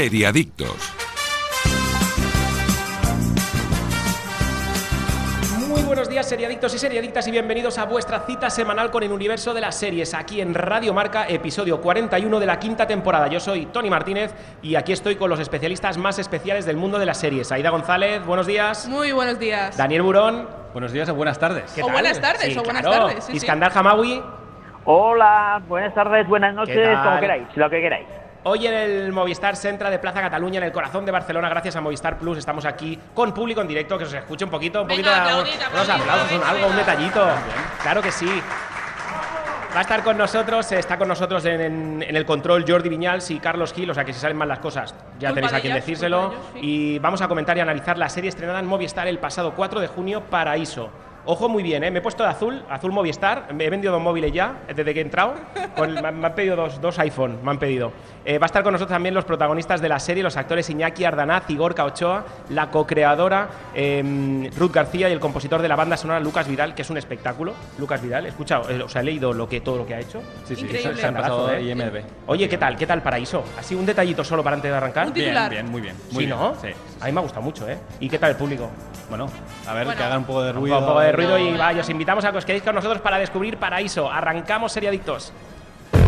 Seriadictos. Muy buenos días, seriadictos y seriadictas, y bienvenidos a vuestra cita semanal con el universo de las series, aquí en Radio Marca, episodio 41 de la quinta temporada. Yo soy Tony Martínez y aquí estoy con los especialistas más especiales del mundo de las series. Aida González, buenos días. Muy buenos días. Daniel Burón. Buenos días o buenas tardes. ¿qué O tal? buenas tardes, Sí, o buenas claro. tardes, sí, sí. Iskandar Hamawi. Hola, buenas tardes, buenas ¿Qué noches, como queráis, lo que queráis. Hoy en el Movistar Centra de Plaza Cataluña, en el corazón de Barcelona, gracias a Movistar Plus, estamos aquí con público en directo, que os escuche un poquito, un Venga, poquito de unos aplausos, venga, algo, un detallito. Claro que sí. Va a estar con nosotros, está con nosotros en, en- en el control Jordi Viñals y Carlos Gil, o sea que si salen mal las cosas ya tenéis a quien ellos, decírselo. ellos, sí. Y vamos a comentar y analizar la serie estrenada en Movistar el pasado 4 de junio, Paraíso. Ojo muy bien, ¿eh? me he puesto de azul, azul Movistar, me he vendido dos móviles ya desde que he entrado, con- me han pedido dos, dos iPhone, me han pedido. Eh, va a estar con nosotros también los protagonistas de la serie, los actores Iñaki Ardanaz, Igor Ochoa, la co-creadora eh, Ruth García y el compositor de la banda sonora Lucas Vidal, que es un espectáculo. Lucas Vidal, he escuchado, eh, o sea, he leído lo que, todo lo que ha hecho. Sí, sí, Increíble. se, se han pasado Abrazo, de ¿eh? IMDb. Oye, ¿qué tal? ¿Qué tal Paraíso? Así un detallito solo para antes de arrancar. Un Bien, titular. bien, muy bien. Muy sí, bien. ¿no? Sí. A mí me ha gustado mucho, ¿eh? ¿Y qué tal el público? Bueno, a ver, Bueno. que hagan un poco de Un ruido. poco de ruido y No. va, y os invitamos a que os quedéis con nosotros para descubrir Paraíso. Arrancamos Seriadictos.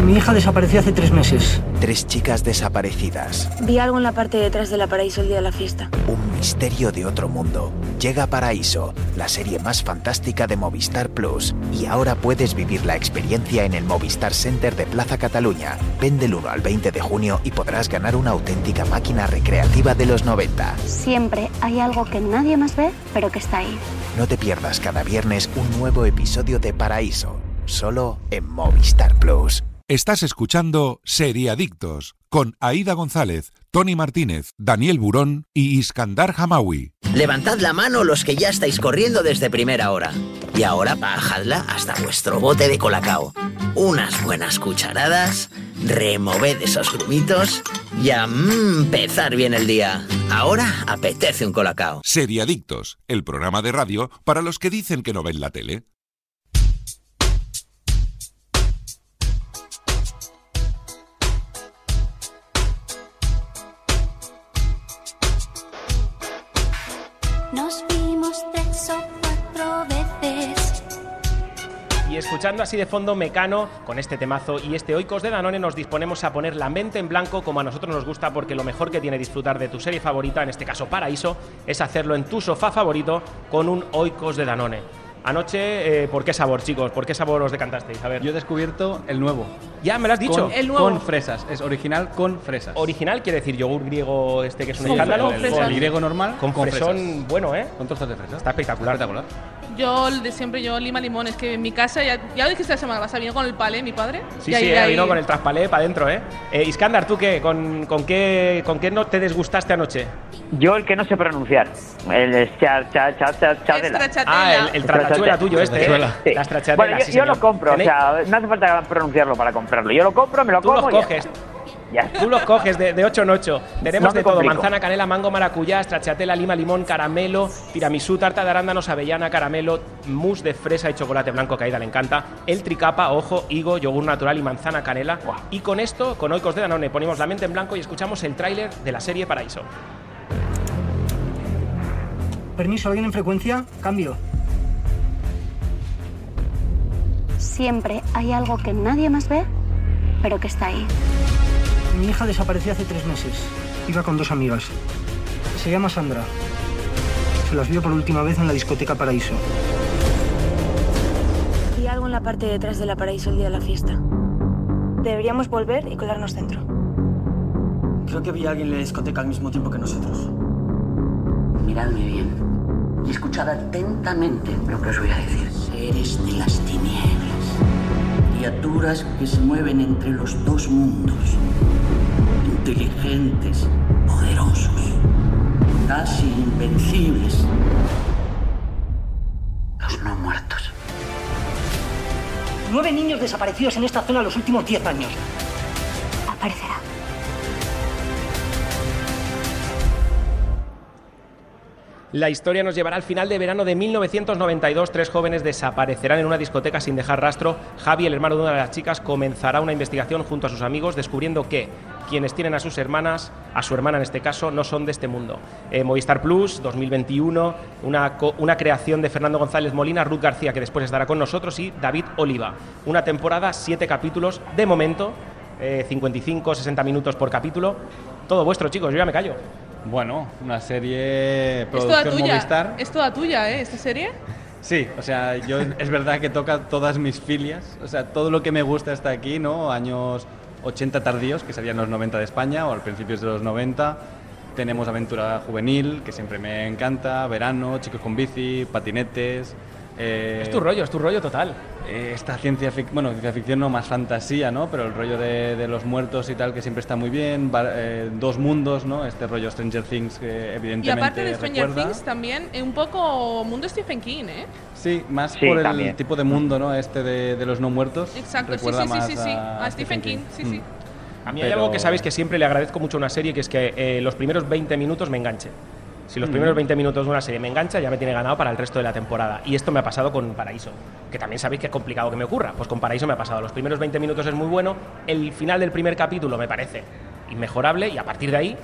Mi hija desapareció hace tres meses. Tres chicas desaparecidas. Vi algo en la parte de detrás de la paraíso el día de la fiesta. Un misterio de otro mundo. Llega Paraíso, la serie más fantástica de Movistar Plus. Y ahora puedes vivir la experiencia en el Movistar Center de Plaza Cataluña. Ven del 1 al 20 de junio y podrás ganar una auténtica máquina recreativa de los 90. Siempre hay algo que nadie más ve, pero que está ahí. No te pierdas cada viernes un nuevo episodio de Paraíso. Solo en Movistar Plus. Estás escuchando Seriadictos con Aida González, Tony Martínez, Daniel Burón y Iskandar Hamawi. Levantad la mano los que ya estáis corriendo desde primera hora. Y ahora bajadla hasta vuestro bote de colacao. Unas buenas cucharadas, removed esos grumitos y a empezar bien el día. Ahora apetece un colacao. Seriadictos, el programa de radio para los que dicen que no ven la tele. Escuchando así de fondo Mecano con este temazo y este Oikos de Danone nos disponemos a poner la mente en blanco como a nosotros nos gusta porque lo mejor que tiene disfrutar de tu serie favorita, en este caso Paraíso, es hacerlo en tu sofá favorito con un Oikos de Danone. Anoche, eh, ¿por qué sabor, chicos? ¿Por qué sabor os decantasteis? A ver, Yo he descubierto el nuevo. ya me lo has dicho. Con, El nuevo. con fresas. Es original con fresas. Original quiere decir yogur griego este que es un escándalo. el griego normal con, fresón fresas. bueno, ¿eh? Con trozos de fresas. Está espectacular. Espectacular. Yo el de siempre, yo lima limón. Es que en mi casa, ya, ya lo dijiste la semana pasada, vino con el palé, mi padre. Sí, y ahí- sí, eh, ahí- vino con el traspalé para adentro, ¿eh? eh Iskandar, ¿tú qué? ¿Con, con qué? ¿Con qué no te desgustaste anoche? Yo el que no sé pronunciar, el char, char, char, char, chardela. Extra Ah, el, el tratachuela tuyo este, ¿eh? Sí. La stracciatella, Bueno, yo, sí, yo lo compro, o sea, no hace falta pronunciarlo para comprarlo. Yo lo compro, me lo Tú como los ya coges. Ya. Tú los coges de, de 8 en 8. Tenemos No de todo: complico. manzana, canela, mango, maracuyá, stracciatella, lima, limón, caramelo, tiramisú, tarta de arándanos, avellana, caramelo, mousse de fresa y chocolate blanco que a Aida le encanta, el tricapa, ojo, higo, yogur natural y manzana, canela. Y con esto, con Oikos de Danone, ponemos la mente en blanco y escuchamos el tráiler de la serie Paraíso. Permiso, ¿alguien en frecuencia? Cambio. Siempre hay algo que nadie más ve, pero que está ahí. Mi hija desapareció hace tres meses. Iba con dos amigas. Se llama Sandra. Se las vio por última vez en la discoteca Paraíso. Vi algo en la parte de detrás de la paraíso el día de la fiesta. Deberíamos volver y colarnos dentro. Creo que vi a alguien en la discoteca al mismo tiempo que nosotros. Miradme bien y escuchad atentamente lo que os voy a decir. Seres de las tinieblas. Criaturas que se mueven entre los dos mundos. Inteligentes, poderosos, casi invencibles. Los no muertos. Nueve niños desaparecidos en esta zona los últimos diez años. La historia nos llevará al final de verano de 1992. Tres jóvenes desaparecerán en una discoteca sin dejar rastro. Javi, el hermano de una de las chicas, comenzará una investigación junto a sus amigos, descubriendo que quienes tienen a sus hermanas, a su hermana en este caso, no son de este mundo. Eh, Movistar Plus, 2021, una, una creación de Fernando González Molina, Ruth García, que después estará con nosotros, y David Oliva. Una temporada, siete capítulos, de momento, eh, 55, 60 minutos por capítulo. Todo vuestro, chicos, yo ya me callo. Bueno, una serie Es toda producción tuya. Movistar. Es toda tuya, ¿eh? Esta serie. Sí, o sea, yo es verdad que toca todas mis filias, o sea, todo lo que me gusta está aquí, ¿no? Años 80 tardíos, que serían los 90 de España, o al principios de los 90. Tenemos aventura juvenil, que siempre me encanta, verano, chicos con bici, patinetes. Eh, Es tu rollo, es tu rollo total. eh, esta ciencia ficción, bueno, ciencia ficción no, más fantasía, ¿no? Pero el rollo de, de los muertos y tal, que siempre está muy bien. va- eh, dos mundos, ¿no? Este rollo Stranger Things, que evidentemente Y aparte de Stranger recuerda. Things, también eh, un poco mundo Stephen King, ¿eh? Sí, más Sí, por el tipo de mundo, ¿no? Este de, de los no muertos. Exacto, sí, Recuerda sí, sí, más sí, sí. a, A Stephen King, sí, sí. A mí hay algo que sabéis que siempre le agradezco mucho a una serie, que es que eh, los primeros 20 minutos me enganche. Si los primeros 20 minutos de una serie me engancha, ya me tiene ganado para el resto de la temporada. Y esto me ha pasado con Paraíso, que también sabéis que es complicado que me ocurra. Pues con Paraíso me ha pasado. Los primeros 20 minutos es muy bueno, el final del primer capítulo me parece inmejorable y a partir de ahí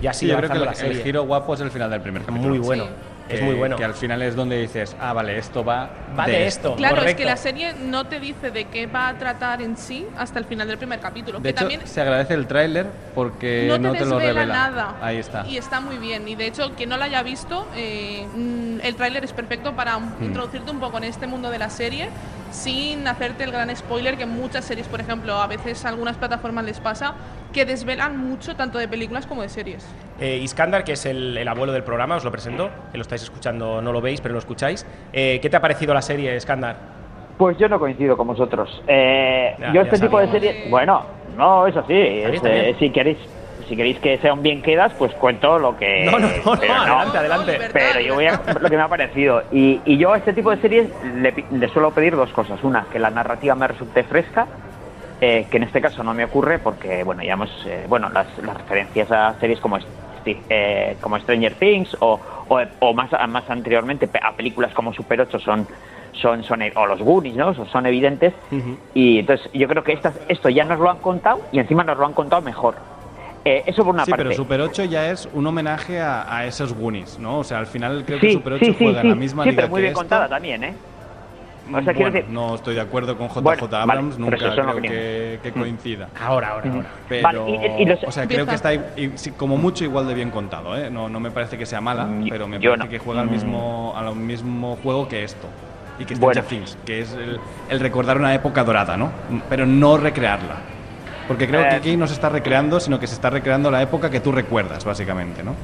ya Sí, sigue yo creo que avanzando el, la el serie. giro guapo es el final del primer capítulo. muy bueno. Sí. Es muy bueno. Que al final es donde dices, ah, vale, esto va, Va de esto. Claro, es que la serie no te dice de qué va a tratar en sí hasta el final del primer capítulo. De que hecho, también se agradece el tráiler porque no no te, te, lo revela. nada. Ahí está. Y está muy bien. Y de hecho, quien no la haya visto, eh, mm, el tráiler es perfecto para Hmm. introducirte un poco en este mundo de la serie sin hacerte el gran spoiler que muchas series, por ejemplo, a veces a algunas plataformas les pasa, que desvelan mucho tanto de películas como de series. Eh, Iskandar, que es el, el abuelo del programa, os lo presento, que lo estáis escuchando, no lo veis, pero lo escucháis. Eh, ¿Qué te ha parecido la serie, Iskandar? Pues yo no coincido con vosotros. Eh, Ya, yo este tipo de series, bueno, no es así. es, eh, si queréis, si queréis que sea un bien quedas, pues cuento lo que. No, no, no, adelante, adelante. Pero yo voy a lo que me ha parecido. Y, y yo a este tipo de series le, le suelo pedir dos cosas. Una, que la narrativa me resulte fresca, eh, que en este caso no me ocurre porque, bueno, ya hemos, eh, bueno, las, las referencias a series como, eh, como Stranger Things o, o, o más, más anteriormente a películas como Super 8 son, son, son o los Goonies, ¿no? Son, son evidentes. Y entonces yo creo que estas, esto ya nos lo han contado y encima nos lo han contado mejor. Eh, eso por una Sí, parte. pero Super 8 ya es un homenaje a, a esos Goonies, ¿no? O sea, al final creo que sí, Super 8 sí, sí, juega sí, en la misma sí, liga pero muy que bien esto. contada también, ¿eh? O sea, Bueno, quiero decir- no estoy de acuerdo con JJ Bueno, Abrams, nunca creo que, que coincida. Ahora, ahora, ahora. Pero, Vale, y- y los- o sea, creo que está como mucho igual de bien contado, ¿eh? No, no me parece que sea mala, Mm, pero me parece no. que juega al Mm. mismo, al mismo juego que esto. Y que Bueno. Stranger Things, que es el, el recordar una época dorada, ¿no? Pero no recrearla. Porque creo que Eh. aquí no se está recreando, sino que se está recreando la época que tú recuerdas, básicamente, ¿no?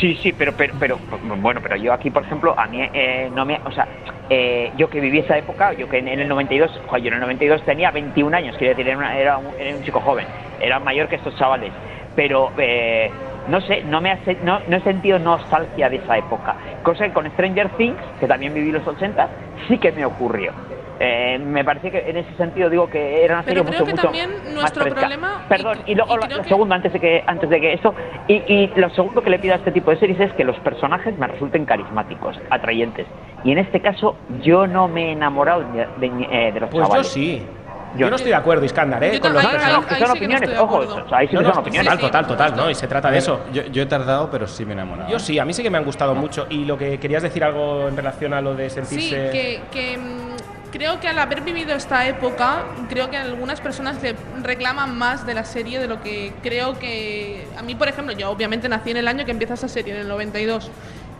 Sí, sí, pero, pero, pero, bueno, pero yo aquí, por ejemplo, a mí eh, no me, o sea, eh, yo que viví esa época, yo que en, en el 92, joder, yo en el 92 tenía 21 años, quiero decir, era, una- era, un, era un chico joven, era mayor que estos chavales, pero eh, no sé, no me hace, no, no he sentido nostalgia de esa época, cosa que con Stranger Things, que también viví los 80, sí que me ocurrió. Eh, me parece que en ese sentido digo que era una serie Pero creo mucho, que mucho también más nuestro fresca. problema- Perdón, y, luego y lo, creo lo que- segundo antes de que antes de que esto y, y lo segundo que le pido a este tipo de series es que los personajes me resulten carismáticos, atrayentes. Y en este caso yo no me he enamorado de, de- eh, de los Pues yo sí. Yo, Yo- no estoy de acuerdo, Iskandar, ¿eh? Yo Con los también, No, no, no, personajes. que son sí que no opiniones, ojo, o sea, ahí sí No, que no, son opiniones. total, total, total, ¿no? Y se trata de eso. Yo, yo he tardado, pero sí me he enamorado. Yo sí, a mí sí que me han gustado mucho. Y lo que querías decir algo en relación a lo de Sí, sentirse. que, que, mm, creo que al haber vivido esta época, creo que algunas personas reclaman más de la serie de lo que creo que... A mí, por ejemplo, yo obviamente nací en el año que empieza esa serie, en el 92.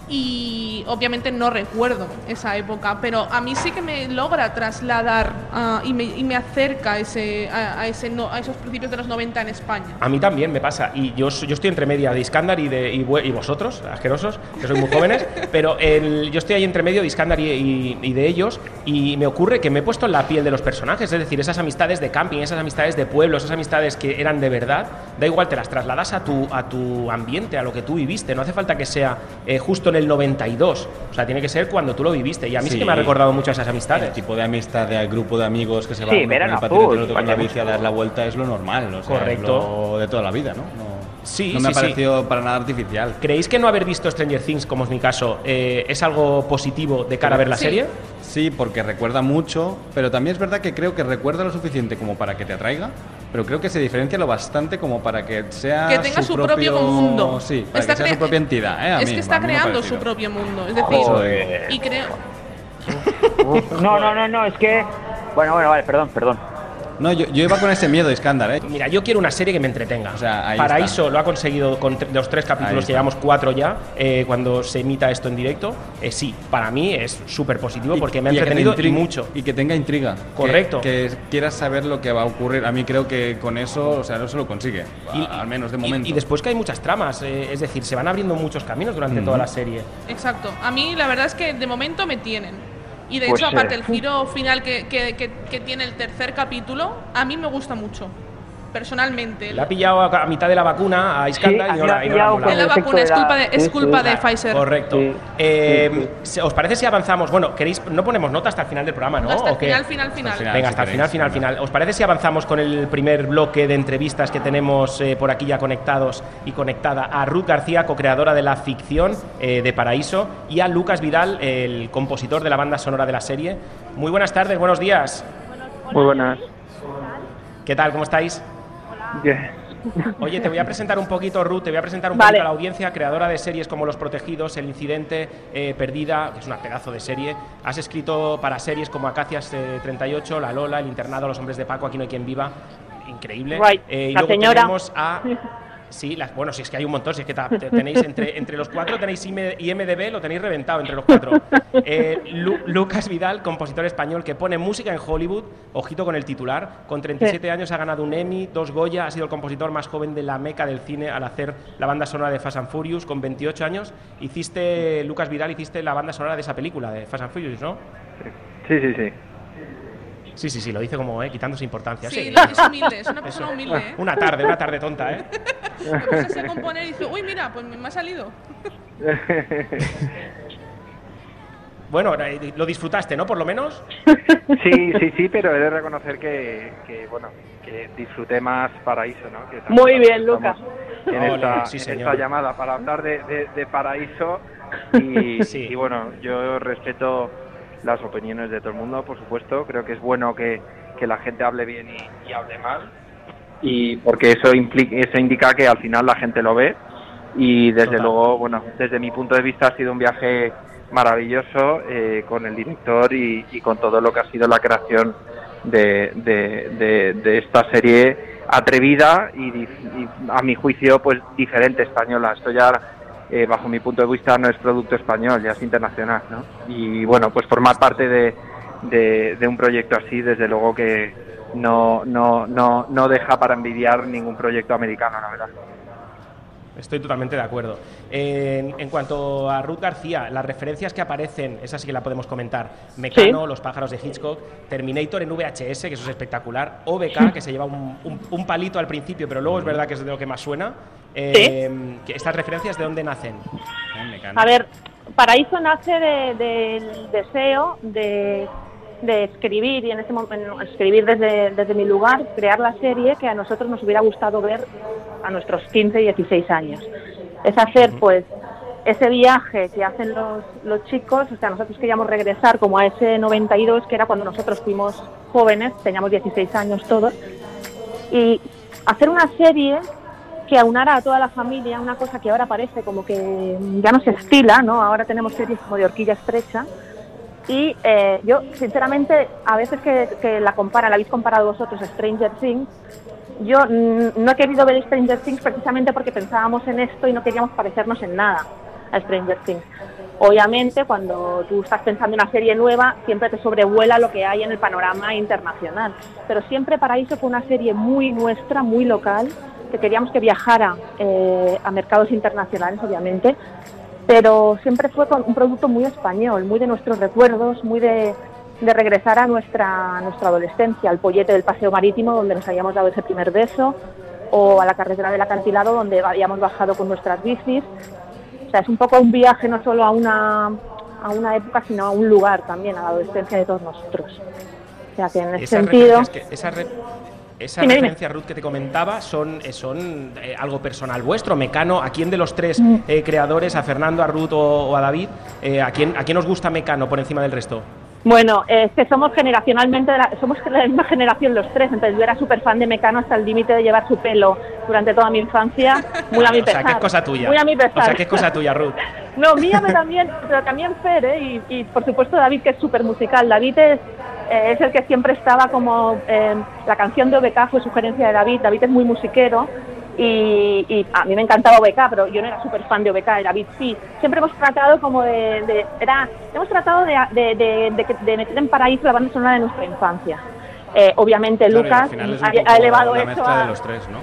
Y obviamente no recuerdo esa época, pero a mí sí que me logra trasladar ah, y, me, y me acerca ese, a, a ese no- a esos principios de los 90 en España. A mí también me pasa. Y yo, yo estoy entre media de Iskandar y, de, y, y vosotros, asquerosos, que sois muy jóvenes. pero el- yo estoy ahí entre medio de Iskandar y, y- de ellos. Y me ocurre que me he puesto en la piel de los personajes. Es decir, esas amistades de camping, esas amistades de pueblo, esas amistades que eran de verdad. Da igual, te las trasladas a tu, a tu ambiente, a lo que tú viviste. No hace falta que sea eh, justo en el 92. O sea, tiene que ser cuando tú lo viviste. Y a mí sí, Sí. que me ha recordado mucho a esas amistades. El tipo de amistad de grupo de amigos que se va Sí, con el patinete otro con la bici a dar la vuelta es lo normal, o sea, Correcto. es lo de toda la vida, ¿no? No, Sí, no me sí, ha sí. parecido para nada artificial. ¿Creéis que no haber visto Stranger Things, como es mi caso, eh, es algo positivo de cara a ver la Sí. serie? Sí, porque recuerda mucho, pero también es verdad que creo que recuerda lo suficiente como para que te atraiga, pero creo que se diferencia lo bastante como para que sea Que tenga su propio mundo. Sí, para Está que sea su propia entidad, ¿eh? A es mí- que a está creando su propio mundo. Es decir, Joder. y creo. No, no, no, no, es que. Bueno, bueno, vale, perdón, perdón. No, yo, yo iba con ese miedo, Iskandar, ¿eh? Mira, yo quiero una serie que me entretenga. O sea, ahí Paraíso lo ha conseguido con los tres capítulos, llevamos cuatro ya, eh, cuando se emita esto en directo. Eh, sí, para mí es súper positivo porque me ha entretenido intrigue- mucho. Y que tenga intriga. Correcto. Que, que quieras saber lo que va a ocurrir. A mí creo que con eso, o sea, no se lo consigue. a- al menos de momento. Y, después que hay muchas tramas, eh, es decir, se van abriendo muchos caminos durante toda la serie. Exacto. A mí la verdad es que de momento me tienen. Y de Pues, hecho, aparte eh, el giro final que, que- que- que tiene el tercer capítulo, a mí me gusta mucho. Personalmente. Le ha pillado a, a mitad de la vacuna a Iskandar Sí, y no la y no pillado la ha La vacuna es culpa de- es sí, culpa sí. de Pfizer. Correcto. Sí, Eh, se- ¿Os parece si avanzamos? Bueno, queréis no ponemos nota hasta el final del programa, ¿no? Hasta el final, final, final. Hasta el final, Venga, si hasta el final, final, final. ¿Os parece si avanzamos con el primer bloque de entrevistas que tenemos eh, por aquí ya conectados y conectada a Ruth García, co-creadora de la ficción eh, de Paraíso, y a Lucas Vidal, el compositor de la banda sonora de la serie? Muy buenas tardes, buenos días. Muy buenas. ¿Qué tal? ¿Cómo estáis? Oye, te voy a presentar un poquito, Ruth, te voy a presentar un Vale. poquito a la audiencia, creadora de series como Los Protegidos, El Incidente, eh, Perdida, que es una pedazo de serie. Has escrito para series como Acacias eh, 38, La Lola, El Internado, Los Hombres de Paco, Aquí no hay quien viva. Increíble. Right. Eh, y La luego señora. tenemos a... Sí, las, bueno, si es que hay un montón, si es que ta- te- tenéis entre, entre los cuatro tenéis IM- IMDB, lo tenéis reventado entre los cuatro. Eh, Lu- Lucas Vidal, compositor español que pone música en Hollywood, ojito con el titular, con 37 años ha ganado un Emmy, dos Goya, ha sido el compositor más joven de la meca del cine al hacer la banda sonora de Fast and Furious, con 28 años hiciste, Lucas Vidal, hiciste la banda sonora de esa película, de Fast and Furious, ¿no? Sí, sí, sí. Sí, sí, sí, lo dice como eh, quitándose importancia. Sí, lo- es humilde, es una persona humilde, ¿eh? Una tarde, una tarde tonta, ¿eh? Componer y dice, uy, mira, pues me ha salido. Bueno, eh, lo disfrutaste, ¿no? Por lo menos. Sí, sí, sí, pero he de reconocer que, que, bueno, que disfruté más Paraíso, ¿no? Que Muy bien, Lucas. En, esta, sí, en señor. esta llamada para hablar de, de- de Paraíso y, y, bueno, yo respeto las opiniones de todo el mundo, por supuesto. Creo que es bueno que, que la gente hable bien y, y hable mal y porque eso implica, eso indica que al final la gente lo ve y desde Total. luego bueno desde mi punto de vista ha sido un viaje maravilloso eh, con el director y, y con todo lo que ha sido la creación de, de- de- de esta serie atrevida y, y, a mi juicio pues diferente española esto ya eh, bajo mi punto de vista no es producto español ya es internacional ¿no? y bueno pues formar parte de, de un proyecto así desde luego que no, no, no, no deja para envidiar ningún proyecto americano la verdad Estoy totalmente de acuerdo. En, en cuanto a Ruth García, las referencias que aparecen, esa sí que la podemos comentar. Mecano, Los pájaros de Hitchcock, Terminator en VHS, que eso es espectacular, OBK, que se lleva un, un- un palito al principio, pero luego es verdad que es de lo que más suena. Eh, que ¿Estas referencias de dónde nacen? A ver, Paraíso nace de- del deseo de, de escribir y en ese momento escribir desde, desde mi lugar, crear la serie que a nosotros nos hubiera gustado ver a nuestros 15 y 16 años. Es hacer pues ese viaje que hacen los, los chicos, o sea, nosotros queríamos regresar como a ese 92, que era cuando nosotros fuimos jóvenes, teníamos 16 años todos, y hacer una serie que aunara a toda la familia, una cosa que ahora parece como que ya no se estila, ¿no? Ahora tenemos series como de horquilla estrecha. Y eh, yo, sinceramente, a veces que, la comparan, la habéis comparado vosotros Stranger Things, yo mm, no he querido ver Stranger Things precisamente porque pensábamos en esto y no queríamos parecernos en nada a Stranger Things. Obviamente, cuando tú estás pensando en una serie nueva, siempre te sobrevuela lo que hay en el panorama internacional. Pero siempre Paraíso fue una serie muy nuestra, muy local, que queríamos que viajara eh, a mercados internacionales, obviamente, pero siempre fue un producto muy español, muy de nuestros recuerdos, muy de, de regresar a nuestra, a nuestra adolescencia, al pollete del paseo marítimo donde nos habíamos dado ese primer beso, o a la carretera del acantilado donde habíamos bajado con nuestras bicis. sea, es un poco un viaje no solo a una, a una época, sino a un lugar también, a la adolescencia de todos nosotros. O sea, que en ese Esas sentido... que- re- esas Dime, dime. referencias, Ruth, que te comentaba, son, eh, son eh, algo personal vuestro. Mecano, ¿a quién de los tres Mm. eh, creadores, a Fernando, a Ruth o, o a David, eh, ¿a, quién, ¿a quién os gusta Mecano por encima del resto? Bueno, es que somos generacionalmente, somos de la misma generación los tres, entonces yo era súper fan de Mecano hasta el límite de llevar su pelo durante toda mi infancia, muy a mi o sea, pesar. que es cosa tuya. Muy a mi pesar. O sea, que es cosa tuya, Ruth. No, mía también, pero también Fer, ¿eh? y, y, por supuesto David, que es súper musical. David es, eh, es el que siempre estaba como, eh, la canción de OBK fue sugerencia de David, David es muy musiquero, y, y a mí me encantaba OBK, pero yo no era súper fan de OBK, de David sí. Siempre hemos tratado como de, de- era, hemos tratado de, de, de- meter en paraíso la banda sonora de nuestra infancia. Eh, obviamente Claro, Lucas ha, ha elevado la eso a, de los tres, ¿no?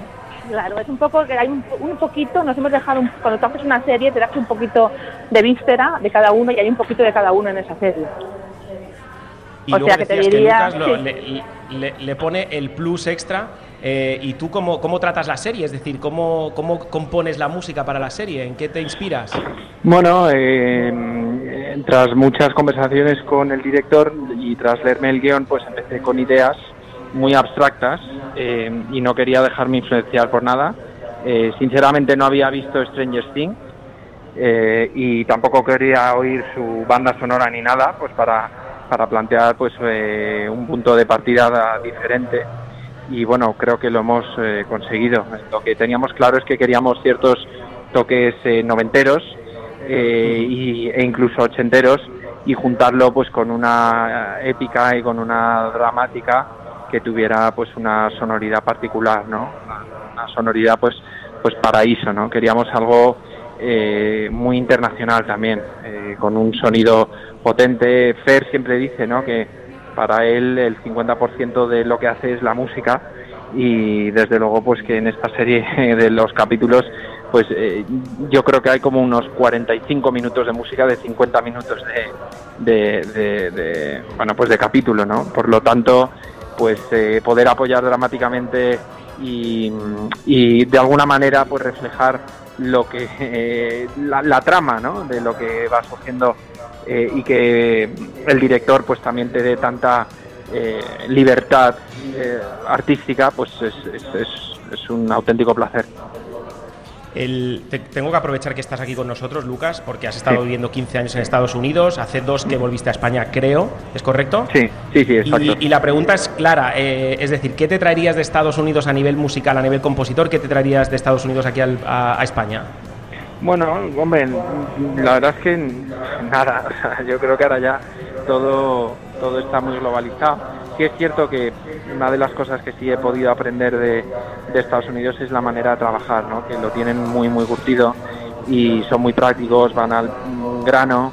Claro, es un poco que hay un, un poquito, nos hemos dejado, un- cuando tú haces una serie te das un poquito de víscera de cada uno y hay un poquito de cada uno en esa serie. Y O luego sea, que te diría- que Lucas lo- sí. le, le- le pone el plus extra. Eh, ¿Y tú cómo, cómo tratas la serie? Es decir, ¿cómo, ¿cómo compones la música para la serie? ¿En qué te inspiras? Bueno, eh, tras muchas conversaciones con el director y tras leerme el guion, pues empecé con ideas muy abstractas eh, y no quería dejarme influenciar por nada. Eh, sinceramente no había visto Stranger Things eh, y tampoco quería oír su banda sonora ni nada, pues para, para plantear pues eh, un punto de partida diferente y bueno, creo que lo hemos eh, conseguido. Lo que teníamos claro es que queríamos ciertos toques eh, noventeros eh, y, e incluso ochenteros y juntarlo pues con una épica y con una dramática que tuviera pues una sonoridad particular, ¿no? Una, sonoridad pues pues paraíso, ¿no? Queríamos algo eh, muy internacional también, eh, con un sonido potente. Fer siempre dice, ¿no? Que para él el 50% de lo que hace es la música y desde luego pues que en esta serie de los capítulos pues eh, yo creo que hay como unos 45 minutos de música de 50 minutos de, de, bueno pues de capítulo no por lo tanto pues eh, poder apoyar dramáticamente y, y de alguna manera pues reflejar lo que eh, la, la trama ¿no? de lo que va surgiendo eh, y que el director pues también te dé tanta eh, libertad eh, artística pues es, es- es- es un auténtico placer. El- te- tengo que aprovechar que estás aquí con nosotros, Lucas, porque has estado Sí. viviendo 15 años en Estados Unidos, hace dos que volviste a España, creo, ¿es correcto? Sí, sí, sí, exacto. Y, y la pregunta es clara, eh, es decir, ¿qué te traerías de Estados Unidos a nivel musical, a nivel compositor? ¿Qué te traerías de Estados Unidos aquí al- a, a España? Bueno, hombre, la verdad es que nada, yo creo que ahora ya todo, todo está muy globalizado. Sí es cierto que una de las cosas que sí he podido aprender de, de Estados Unidos es la manera de trabajar, ¿no? que lo tienen muy, muy curtido y son muy prácticos, van al grano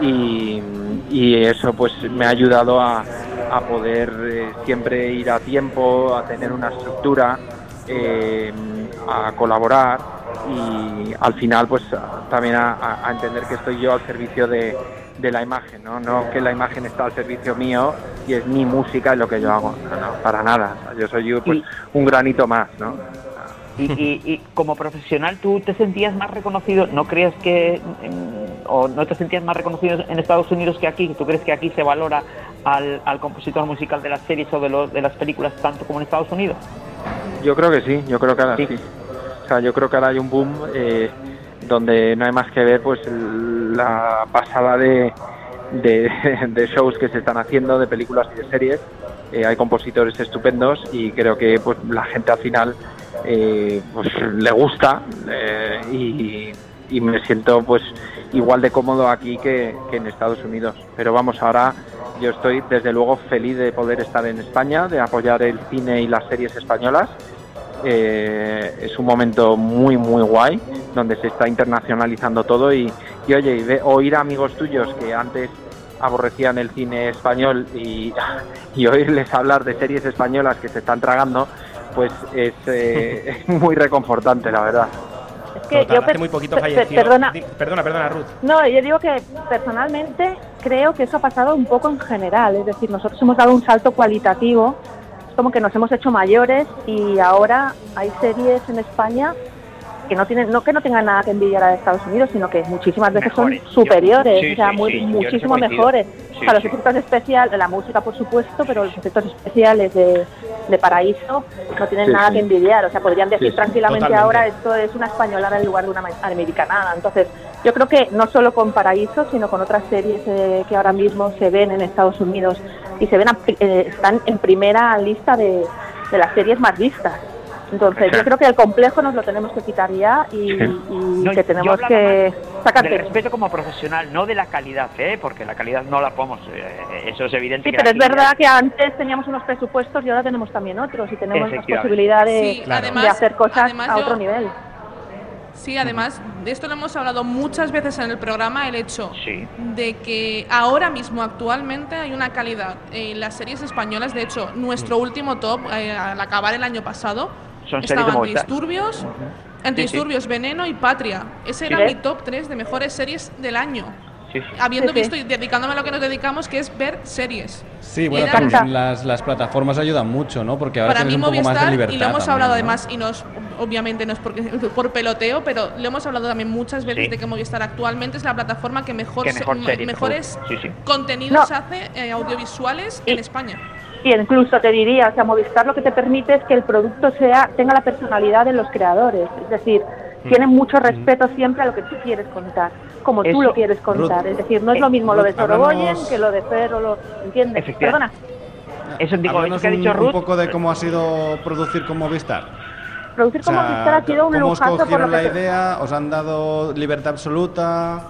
y, y eso pues me ha ayudado a, a poder eh, siempre ir a tiempo, a tener una estructura, eh, a colaborar y al final pues también a, entender que estoy yo al servicio de, de la imagen, ¿no? no que la imagen está al servicio mío y es mi música y lo que yo hago, no, no, para nada, yo soy yo, pues, un granito más, ¿no? Y, y- y como profesional, ¿tú te sentías más reconocido? ¿No crees que, o no te sentías más reconocido en Estados Unidos que aquí? ¿Tú crees que aquí se valora al, al compositor musical de las series o de, los- de las películas tanto como en Estados Unidos? Yo creo que sí, yo creo que ahora sí. O sea, yo creo que ahora hay un boom eh, donde no hay más que ver pues la pasada de, de, de shows que se están haciendo, de películas y de series. Eh, hay compositores estupendos y creo que pues la gente al final eh, pues le gusta eh, y, y me siento pues igual de cómodo aquí que, que en Estados Unidos. Pero vamos, ahora yo estoy desde luego feliz de poder estar en España, de apoyar el cine y las series españolas. Eh, es un momento muy muy guay donde se está internacionalizando todo y, y oye, y ve- oír a amigos tuyos que antes aborrecían el cine español y, y oírles hablar de series españolas que se están tragando, pues es, eh, es muy reconfortante, la verdad. Es que Total, yo hace per- muy poquito per- per- falleció. perdona, Di- perdona, perdona, Ruth. No, yo digo que personalmente creo que eso ha pasado un poco en general, es decir, nosotros hemos dado un salto cualitativo, es como que nos hemos hecho mayores y ahora hay series en España que no tienen, no que no tengan nada que envidiar a Estados Unidos, sino que muchísimas veces Mejores. son superiores, Sí, o sea, sí, muy- sí, muchísimo mejores. Sí, o sea, los sí. efectos especiales, la música por supuesto, pero los efectos especiales de, de Paraíso no tienen Sí, nada sí. que envidiar. O sea, podrían decir tranquilamente totalmente. ahora esto es una españolada en lugar de una americanada. Entonces, yo creo que no solo con Paraíso, sino con otras series eh, que ahora mismo se ven en Estados Unidos y se ven a- eh, están en primera lista de, de las series más vistas. Entonces, yo creo que el complejo nos lo tenemos que quitar ya y, y No, que tenemos que sacar del respeto como profesional, no de la calidad, ¿eh? porque la calidad no la podemos, eh, eso es evidente. Sí, que pero es verdad que antes teníamos unos presupuestos y ahora tenemos también otros y tenemos la Efectivamente. posibilidad de, Sí, de además- hacer cosas además a yo- otro nivel. Sí, además, de esto lo hemos hablado muchas veces en el programa, el hecho Sí. de que ahora mismo, actualmente, hay una calidad en las series españolas. De hecho, nuestro último top, eh, al acabar el año pasado, Mm. Son series estaban Movistar. Disturbios, Sí, Veneno y Patria. Ese Sí. era mi top 3 de mejores series del año. Sí, sí. Habiendo Sí, sí. visto y dedicándome a lo que nos dedicamos, que es ver series. Sí, bueno, pues las, las plataformas ayudan mucho, ¿no? Porque ahora para tienes mí un poco más de Movistar, libertad. y lo hemos también, hablado ¿no? además, y nos, obviamente no es porque, por peloteo, pero lo hemos hablado también muchas veces Sí. de que Movistar actualmente es la plataforma que mejor, Que se- mejor me- series mejores produce. Sí, sí. contenidos No. hace eh, audiovisuales en España. Y incluso te diría, o sea, Movistar lo que te permite es que el producto sea tenga la personalidad de los creadores, es decir, Mm. tienen mucho respeto siempre a lo que tú quieres contar, como tú Eso. lo quieres contar, Ruth, es decir, no es eh, lo mismo lo de Sorogoyen hablamos- que lo de Fer o lo, ¿entiendes? Perdona, Eso digo, Háblanos que ha un, dicho un Ruth. poco de cómo ha sido producir con Movistar. producir O como sea, Movistar ha sido un ¿Cómo os lujazo por cogieron lo la que idea? ¿Os han dado libertad absoluta?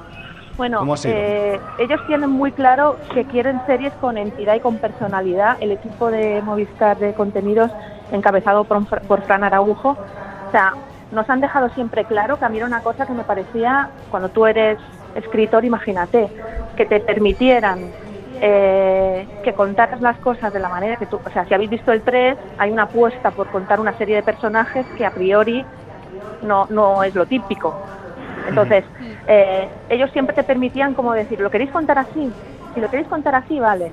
Bueno, ¿Cómo ha sido? eh, ellos tienen muy claro que quieren series con entidad y con personalidad. El equipo de Movistar de contenidos, encabezado por, por Fran Araujo, o sea, nos han dejado siempre claro que a mí era una cosa que me parecía, cuando tú eres escritor, imagínate, que te permitieran eh, que contaras las cosas de la manera que tú, o sea, si habéis visto el 3, hay una apuesta por contar una serie de personajes que a priori no, no es lo típico. Entonces, eh, ellos siempre te permitían como decir, ¿lo queréis contar así? Si lo queréis contar así, vale.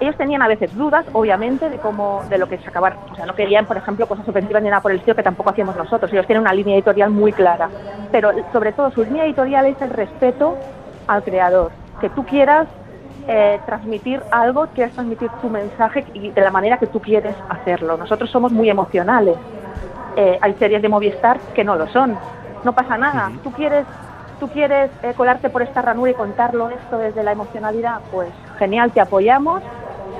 Ellos tenían a veces dudas, obviamente, de cómo, de lo que se acabar. O sea, no querían, por ejemplo, cosas ofensivas ni nada por el estilo que tampoco hacíamos nosotros. Ellos tienen una línea editorial muy clara. Pero sobre todo su línea editorial es el respeto al creador. Que tú quieras eh, transmitir algo, quieras transmitir tu mensaje y de la manera que tú quieres hacerlo. Nosotros somos muy emocionales. Eh, hay series de Movistar que no lo son. No pasa nada. Tú quieres, tú quieres eh, colarte por esta ranura y contarlo esto desde la emocionalidad, pues genial, te apoyamos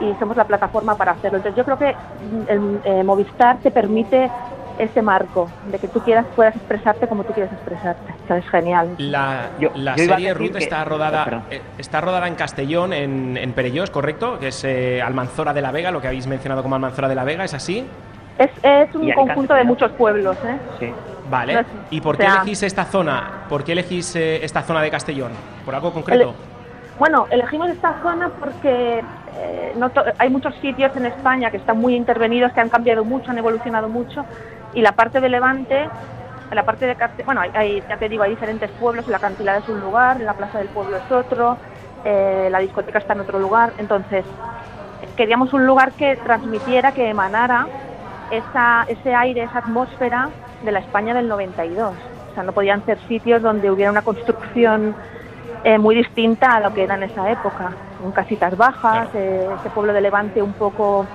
y somos la plataforma para hacerlo. Entonces yo creo que mm, el, eh, Movistar te permite ese marco de que tú quieras puedas expresarte como tú quieres expresarte. Eso es genial. La, Yo- la yo serie Ruth que- está rodada eh, está rodada en Castellón, en, en Perellós, ¿correcto? Que es eh, Almanzora de la Vega, lo que habéis mencionado como Almanzora de la Vega, ¿es así? Es, es un conjunto de muchos pueblos. ¿eh? Sí. Vale. No es- ¿Y por o qué sea- elegís esta zona? ¿Por qué elegís eh, esta zona de Castellón? ¿Por algo concreto? Ele- Bueno, elegimos esta zona porque eh, no to- hay muchos sitios en España que están muy intervenidos, que han cambiado mucho, han evolucionado mucho, y la parte de Levante, la parte de Carte- bueno, hay, hay- ya te digo, hay diferentes pueblos, el acantilado es un lugar, la plaza del pueblo es otro, eh, la discoteca está en otro lugar, entonces queríamos un lugar que transmitiera, que emanara esa, ese aire, esa atmósfera de la España del 92. O sea, no podían ser sitios donde hubiera una construcción eh, muy distinta a lo que era en esa época, con casitas bajas, eh, ese pueblo de Levante un poco,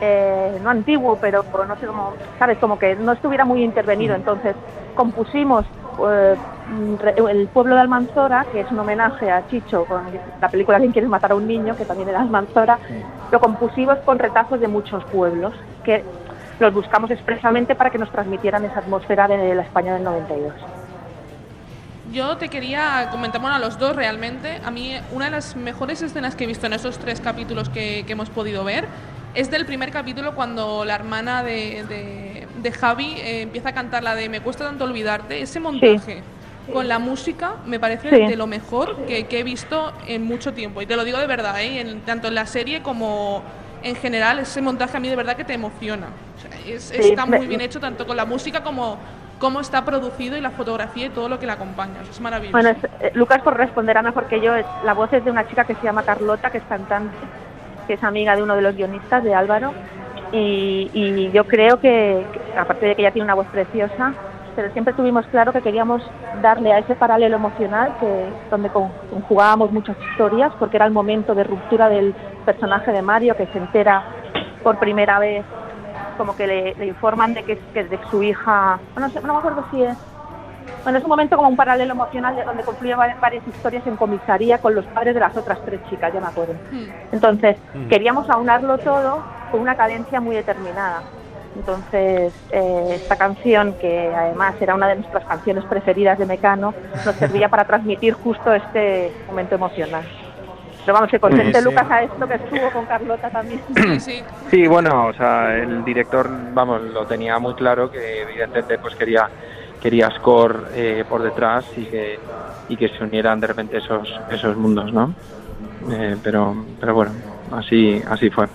eh, no antiguo, pero no sé cómo, ¿sabes? Como que no estuviera muy intervenido. Entonces compusimos el pueblo de Almanzora, que es un homenaje a Chicho con la película ¿Quién quiere matar a un niño?, que también era Almanzora, lo compusimos con retazos de muchos pueblos, que los buscamos expresamente para que nos transmitieran esa atmósfera de la España del 92. Yo te quería comentar, bueno, a los dos realmente. A mí, una de las mejores escenas que he visto en esos tres capítulos que, que hemos podido ver es del primer capítulo cuando la hermana de, de- de Javi eh, empieza a cantar la de Me cuesta tanto olvidarte. Ese montaje con la música me parece Sí. de lo mejor que, que he visto en mucho tiempo. Y te lo digo de verdad, ¿eh? En- tanto en la serie como en general, ese montaje a mí de verdad que te emociona. O sea, es- Sí, está me- muy bien hecho tanto con la música como cómo está producido y la fotografía y todo lo que la acompaña. Es maravilloso. Bueno, es- eh, Lucas por responderá mejor que yo. La voz es de una chica que se llama Carlota, que es cantante, que es amiga de uno de los guionistas, de Álvaro. Y, y yo creo que, que, aparte de que ella tiene una voz preciosa, pero siempre tuvimos claro que queríamos darle a ese paralelo emocional que donde con- conjugábamos muchas historias, porque era el momento de ruptura del personaje de Mario que se entera por primera vez, como que le, le informan de que, que de su hija, no, sé, no me acuerdo si es bueno, es un momento como un paralelo emocional de donde confluyen va- varias historias en comisaría con los padres de las otras tres chicas, ya me acuerdo. Entonces, Mm. queríamos aunarlo todo con una cadencia muy determinada. Entonces, eh, esta canción, que además era una de nuestras canciones preferidas de Mecano, nos servía para transmitir justo este momento emocional. Pero vamos, que conteste Sí. Lucas a esto que estuvo con Carlota también. sí. Sí, bueno, o sea, el director, vamos, lo tenía muy claro que evidentemente pues quería quería score eh, por detrás y que y que se unieran de repente esos esos mundos, ¿no? Eh, pero pero bueno, así así fue.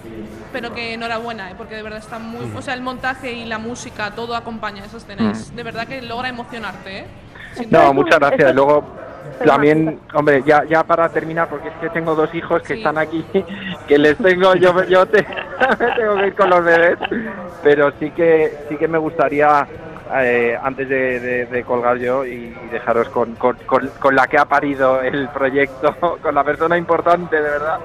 Pero que enhorabuena, ¿eh? porque de verdad está muy. O sea, el montaje y la música, todo acompaña esa escena. Mm. Es de verdad que logra emocionarte, ¿eh? Sin No, duda. muchas gracias. Luego también, hombre, ya ya para terminar, porque es que tengo dos hijos que están aquí, que les tengo, yo yo te, me tengo que ir con los bebés, pero sí que sí que me gustaría eh, antes de, de- de colgar yo y, y dejaros con, con, con- con la que ha parido el proyecto, con la persona importante, de verdad.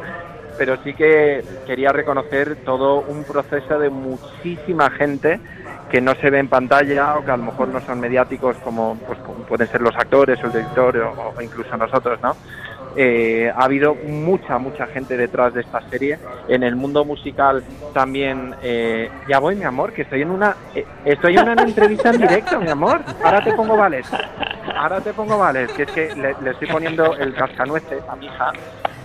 Pero sí que quería reconocer todo un proceso de muchísima gente que no se ve en pantalla o que a lo mejor no son mediáticos como, pues, pueden ser los actores o el director o, o incluso nosotros, ¿no? Eh, ha habido mucha, mucha gente detrás de esta serie. En el mundo musical también... eh, ya voy, mi amor, que estoy en una... eh, estoy en una entrevista en directo, mi amor. Ahora te pongo vales. Ahora te pongo vales, que es que le, le estoy poniendo el cascanueces a mi hija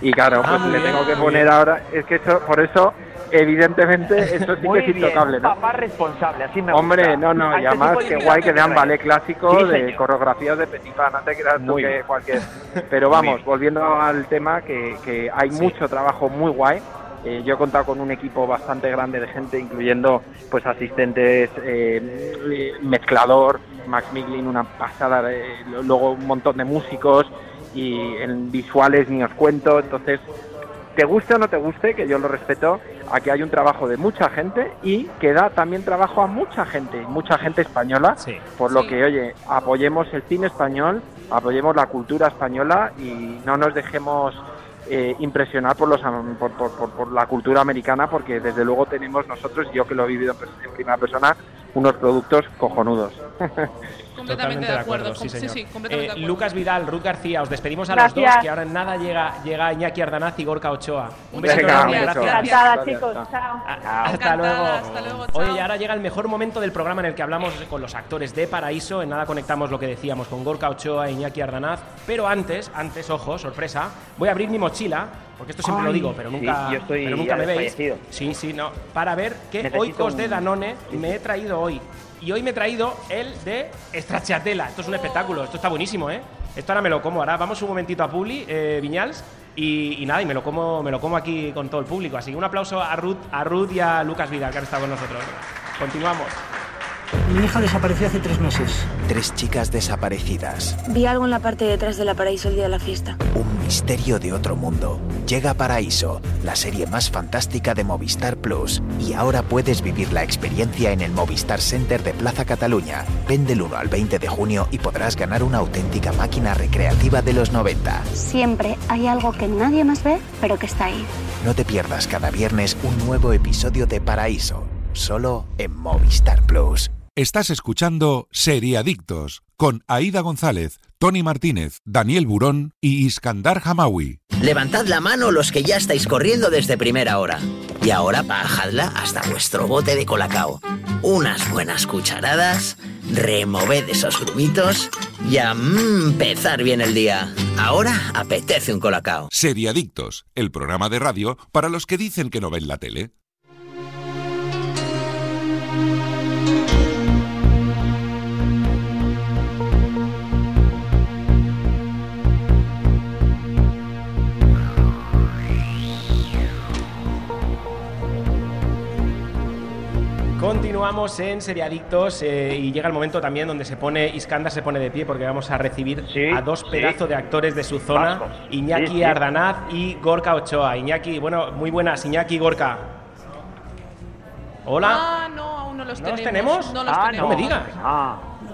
y claro, Ah, pues muy le bien, tengo que poner bien. ahora... Es que eso, por eso, evidentemente, eso sí que es intocable, ¿no? papá responsable, así me Hombre, gusta. no, no, y además qué guay que vean ballet clásico Sí, de coreografías de Petit Pan, no te creas tú que cualquier... Pero vamos, volviendo al tema, que, que hay Sí. mucho trabajo muy guay. Eh, yo he contado con un equipo bastante grande de gente, incluyendo pues asistentes, eh, mezclador, Max Miglin, una pasada, eh, luego un montón de músicos y en visuales ni os cuento. Entonces, te guste o no te guste, que yo lo respeto, aquí hay un trabajo de mucha gente y que da también trabajo a mucha gente, mucha gente española, por lo Sí. que, oye, apoyemos el cine español, apoyemos la cultura española y no nos dejemos eh, impresionar por, los, am- por, por- por- por la cultura americana, porque desde luego tenemos nosotros, yo que lo he vivido en primera persona, unos productos cojonudos. Completamente de acuerdo. sí, com- sí, señor. sí, completamente de Eh, acuerdo. Lucas Vidal, Ruth García, os despedimos a Gracias. los dos, que ahora en nada llega, llega Iñaki Ardanaz y Gorka Ochoa. Un beso. gracias. Encantada, chicos. Chao. Hasta luego. hasta luego, Oye, chao. y ahora llega el mejor momento del programa en el que hablamos con los actores de Paraíso. En nada conectamos lo que decíamos con Gorka Ochoa e Iñaki Ardanaz. Pero antes, antes, ojo, sorpresa, voy a abrir mi mochila, porque esto siempre Ay, lo digo, pero sí, nunca, yo estoy pero nunca me veis. Sí, sí, no. Para ver qué oikos de Danone me he traído hoy. Y hoy me he traído el de Stracciatella. Esto es un espectáculo, esto está buenísimo, ¿eh? Esto ahora me lo como. Ahora vamos un momentito a Publi, eh, Viñals, y, y nada, y me lo como, me lo como aquí con todo el público. Así que un aplauso a Ruth, a Ruth y a Lucas Vidal que han estado con nosotros. Continuamos. Mi hija desapareció hace tres meses. Tres chicas desaparecidas. Vi algo en la parte de detrás de la paraíso el día de la fiesta. Un misterio de otro mundo. Llega Paraíso, la serie más fantástica de Movistar Plus. Y ahora puedes vivir la experiencia en el Movistar Center de Plaza Cataluña. Ven del 1 al 20 de junio y podrás ganar una auténtica máquina recreativa de los 90. Siempre hay algo que nadie más ve, pero que está ahí. No te pierdas cada viernes un nuevo episodio de Paraíso. Solo en Movistar Plus. Estás escuchando Seriadictos con Aida González, Tony Martínez, Daniel Burón y Iskandar Hamawi. Levantad la mano los que ya estáis corriendo desde primera hora. Y ahora bajadla hasta vuestro bote de colacao. Unas buenas cucharadas, removed esos grumitos y a empezar bien el día. Ahora apetece un colacao. Seriadictos, el programa de radio para los que dicen que no ven la tele. Continuamos en Seriadictos eh, y llega el momento también donde se pone Iskandar se pone de pie porque vamos a recibir a dos sí. pedazos de actores de su zona. Iñaki Sí, sí. Ardanaz y Gorka Ochoa. Iñaki, bueno, muy buenas, Iñaki Gorka. Hola. Ah, no, aún no los ¿No los tenemos. tenemos? No los Ah, tenemos. no me digas.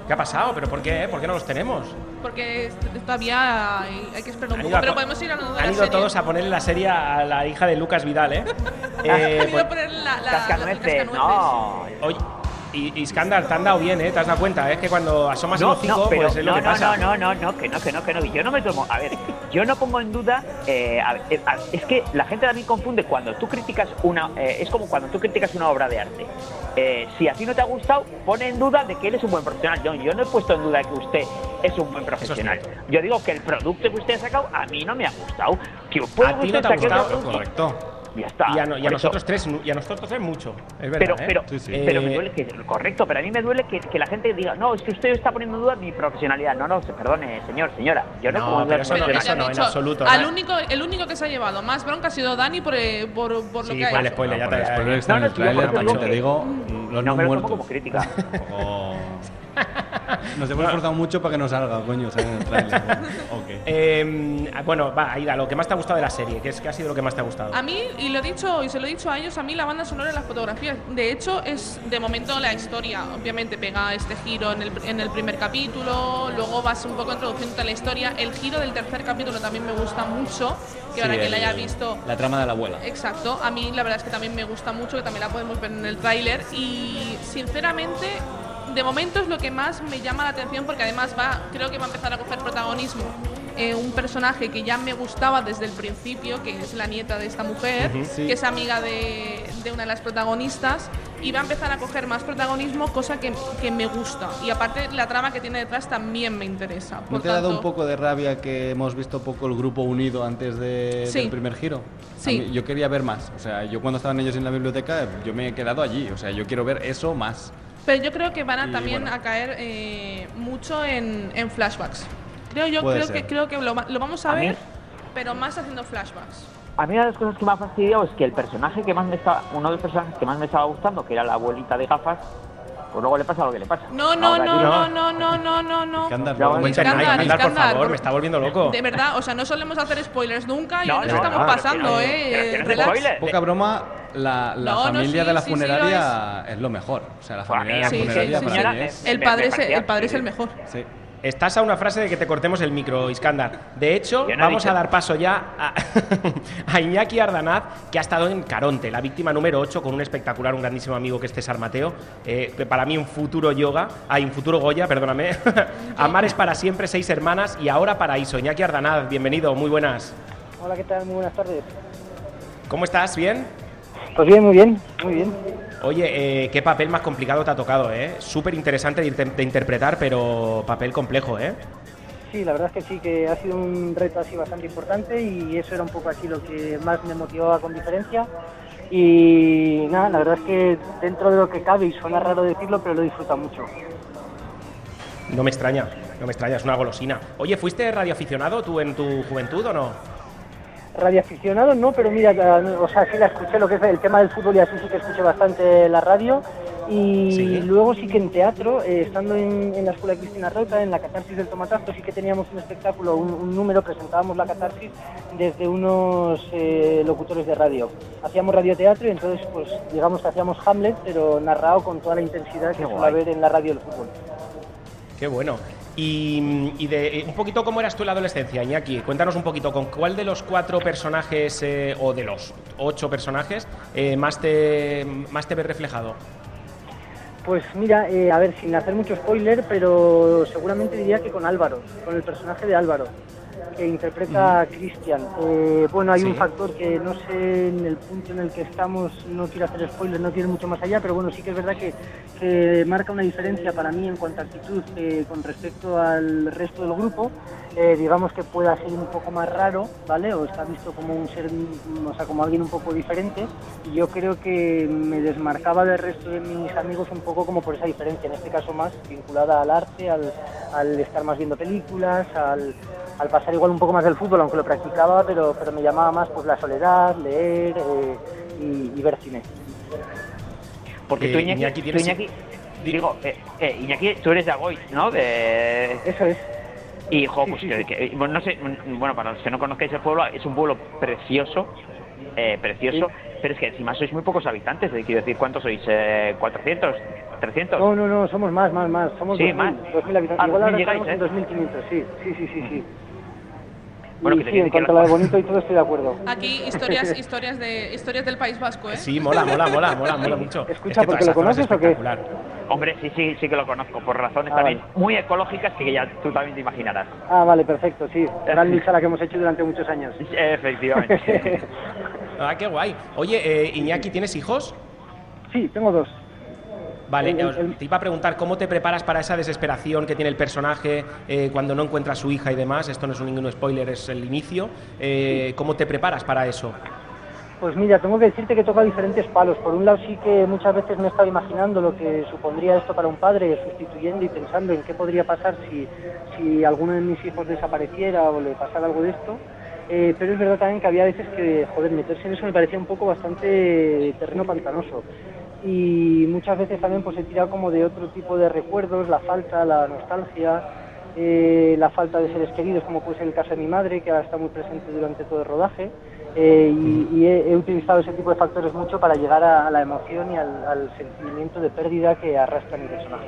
¿Qué ha pasado? ¿Pero por qué? ¿Por qué no los tenemos? Porque todavía hay, hay que esperar un Han poco. ido Pero podemos ir a Han la ido serie. todos a ponerle la serie a la hija de Lucas Vidal, ¿eh? Han Eh, ido pues- a poner la, la, Cascanueces, las no. Oye, y Iskandar, te han dado bien, ¿eh? ¿Te has dado cuenta? Es que cuando asomas el No, hocico, no, pero pues es lo no, que no, pasa. no, no, no, no, que no, que no, que no. Yo no me tomo. A ver, yo no pongo en duda. eh, a ver, eh, a- es que la gente también confunde cuando tú criticas una. eh, es como cuando tú criticas una obra de arte. Eh, si a ti no te ha gustado, pone en duda de que él es un buen profesional. Yo, yo no he puesto en duda que usted es un buen profesional. Yo digo que el producto que usted ha sacado a mí no me ha gustado. Que puede A ti no te ha gustado, producto. correcto. Ya está. Y a, no- y a nosotros tres, y a nosotros tres mucho. Es verdad, pero, ¿eh? pero, Eh, pero me duele que, correcto, pero a mí me duele que, que la gente diga, no, es que usted está poniendo en duda mi profesionalidad. No, no, perdone, señor, señora. Yo no, No, pero eso no- eso no, en Dicho, absoluto, Al ¿no? único, el único que se ha llevado más bronca ha sido Dani por, eh, por, por lo Sí, que ha el hecho. spoiler, ya Por el te spoiler está en No, el no, también te digo, No los tomo muertos. como crítica. Nos hemos esforzado mucho para que no salga, coño, sale en el tráiler. Ok. Eh, bueno, va, Aida, lo que más te ha gustado de la serie, ¿qué, es, qué ha sido lo que más te ha gustado? A mí, y lo he dicho, y se lo he dicho a ellos, a mí la banda sonora y las fotografías. De hecho, es de momento la historia. Obviamente pega este giro en el, en el primer capítulo, luego vas un poco introduciéndote a la historia. El giro del tercer capítulo también me gusta mucho, que Sí, ahora que la haya visto. La trama de la abuela. Exacto, a mí la verdad es que también me gusta mucho, que también la podemos ver en el tráiler y sinceramente de momento es lo que más me llama la atención porque además va, creo que va a empezar a coger protagonismo eh, un personaje que ya me gustaba desde el principio, que es la nieta de esta mujer, Ujú. Sí. que es amiga de, de una de las protagonistas y va a empezar a coger más protagonismo, cosa que, que me gusta y aparte la trama que tiene detrás también me interesa. ¿No te ha dado un poco de rabia que hemos visto poco el grupo unido antes de- Sí. del primer giro? Sí. Mí- yo quería ver más. O sea, yo cuando estaban ellos en la biblioteca, yo me he quedado allí. O sea, yo quiero ver eso más. Pero yo creo que van a Y también bueno. a caer eh, mucho en, en flashbacks. Creo yo Puede creo ser. que creo que lo, lo vamos a, A mí- ver, pero más haciendo flashbacks. A mí una de las cosas que me ha fastidiado es que el personaje que más me estaba, uno de los personajes que más me estaba gustando, que era la abuelita de gafas, pues luego le pasa lo que le pasa. No, no, Ahora no, no, no, no, no, no, no. No, por favor, me está volviendo loco. De verdad, o sea, no solemos hacer spoilers nunca y No, nos no, estamos no, pasando, eh. relax. Poca broma, la, la No, no, familia sí, de la sí, sí, lo funeraria es lo mejor. O sea, la Pues familia de la funeraria sí, para mí es... El me- padre, me es, el padre es el mejor. Sí. Estás a una frase de que te cortemos el micro, Iskandar. De hecho, vamos dicho- a dar paso ya a, a Iñaki Ardanaz, que ha estado en Caronte, la víctima número 8, con un espectacular, un grandísimo amigo que es César Mateo. eh, que para mí un futuro yoga, hay un futuro Goya, perdóname. Amar es para siempre, seis hermanas y ahora paraíso. Iñaki Ardanaz, bienvenido, muy buenas. Hola, ¿qué tal? Muy buenas tardes. ¿Cómo estás? ¿Bien? Pues bien, muy bien, muy bien. Oye, eh, qué papel más complicado te ha tocado, ¿eh? Súper interesante de, inter- de interpretar, pero papel complejo, ¿eh? Sí, la verdad es que sí, que ha sido un reto así bastante importante y eso era un poco así lo que más me motivaba con diferencia. Y nada, la verdad es que dentro de lo que cabe, y suena raro decirlo, pero lo disfruta mucho. No me extraña, no me extraña, es una golosina. Oye, ¿fuiste radioaficionado tú en tu juventud o no? Radioaficionado no, pero mira, o sea, sí la escuché, lo que es el tema del fútbol y así sí que escuché bastante la radio. Y Sí. luego sí que en teatro, eh, estando en, en la escuela Cristina Rota, en la catarsis del tomatazo, sí que teníamos un espectáculo, un, un número, presentábamos la catarsis desde unos eh, locutores de radio. Hacíamos radioteatro y entonces, pues digamos que hacíamos Hamlet, pero narrado con toda la intensidad que suele haber en la radio del fútbol. Qué bueno. Y, de eh, un poquito cómo eras tú en la adolescencia, Iñaki. Cuéntanos un poquito con cuál de los cuatro personajes eh, o de los ocho personajes eh, más te más te ves reflejado. Pues mira, eh, a ver, sin hacer mucho spoiler, pero seguramente diría que con Álvaro, con el personaje de Álvaro, que interpreta a Cristian. Eh, bueno, hay Sí. un factor que no sé en el punto en el que estamos, no quiero hacer spoiler, no quiero ir mucho más allá, pero bueno, sí que es verdad que, que marca una diferencia para mí en cuanto a actitud eh, con respecto al resto del grupo. Eh, digamos que pueda ser un poco más raro, ¿vale? O está visto como un ser, mm, o sea, como alguien un poco diferente. Y yo creo que me desmarcaba del resto de mis amigos un poco como por esa diferencia, en este caso más vinculada al arte, al, al estar más viendo películas, al, al pasar igual un poco más del fútbol, aunque lo practicaba, pero, pero me llamaba más pues la soledad, leer eh, y, y ver cine. Porque Eh, tú, Iñaki, Iñaki, tú, Iñaki- digo, eh, eh, Iñaki, tú eres de Agoy, ¿no? De... Eso es. Y, jo, pues sí, que, sí. que- bueno, no sé, mm, bueno, para los que no conozcáis el pueblo, es un pueblo precioso, eh, precioso, pero es que encima sois muy pocos habitantes, eh, quiero decir, ¿cuántos sois? Eh, ¿400? ¿300? No, no, no, somos más, más, más. Somos Sí, 2000, más. 2000 habitantes. Ah, Igual ahora 2000 llegáis, estamos en ¿eh? 2500, sí, sí, sí, sí, sí. Bueno, y que te sí, en cuanto la- a lo de bonito y todo estoy de acuerdo. Aquí historias, historias de historias del País Vasco, ¿eh? Sí, mola, mola, mola, mola, mola mucho. Escucha, Es que ¿porque lo conoces o qué? espectacular. Hombre, sí, sí, sí que lo conozco, por razones Ah, también vale. muy ecológicas que ya tú también te imaginarás. Ah, vale, perfecto, sí. Gran lucha la que hemos hecho durante muchos años. Efectivamente. Ah, qué guay. Oye, eh, Iñaki, ¿tienes hijos? Sí, tengo dos. Vale, El- te iba a preguntar cómo te preparas para esa desesperación que tiene el personaje eh, cuando no encuentra a su hija y demás. Esto no es ningún spoiler, es el inicio. Eh, ¿Cómo te preparas para eso? Pues mira, tengo que decirte que toca diferentes palos. Por un lado sí que muchas veces me he estado imaginando lo que supondría esto para un padre, sustituyendo y pensando en qué podría pasar si, si alguno de mis hijos desapareciera o le pasara algo de esto. Eh, pero es verdad también que había veces que, joder, meterse en eso me parecía un poco bastante terreno pantanoso. Y muchas veces también pues he tirado como de otro tipo de recuerdos, la falta, la nostalgia, eh, la falta de seres queridos, como puede ser el caso de mi madre, que ahora está muy presente durante todo el rodaje. eh, y y he, he utilizado ese tipo de factores mucho para llegar a, a la emoción y al, al sentimiento de pérdida que arrastra mi personaje.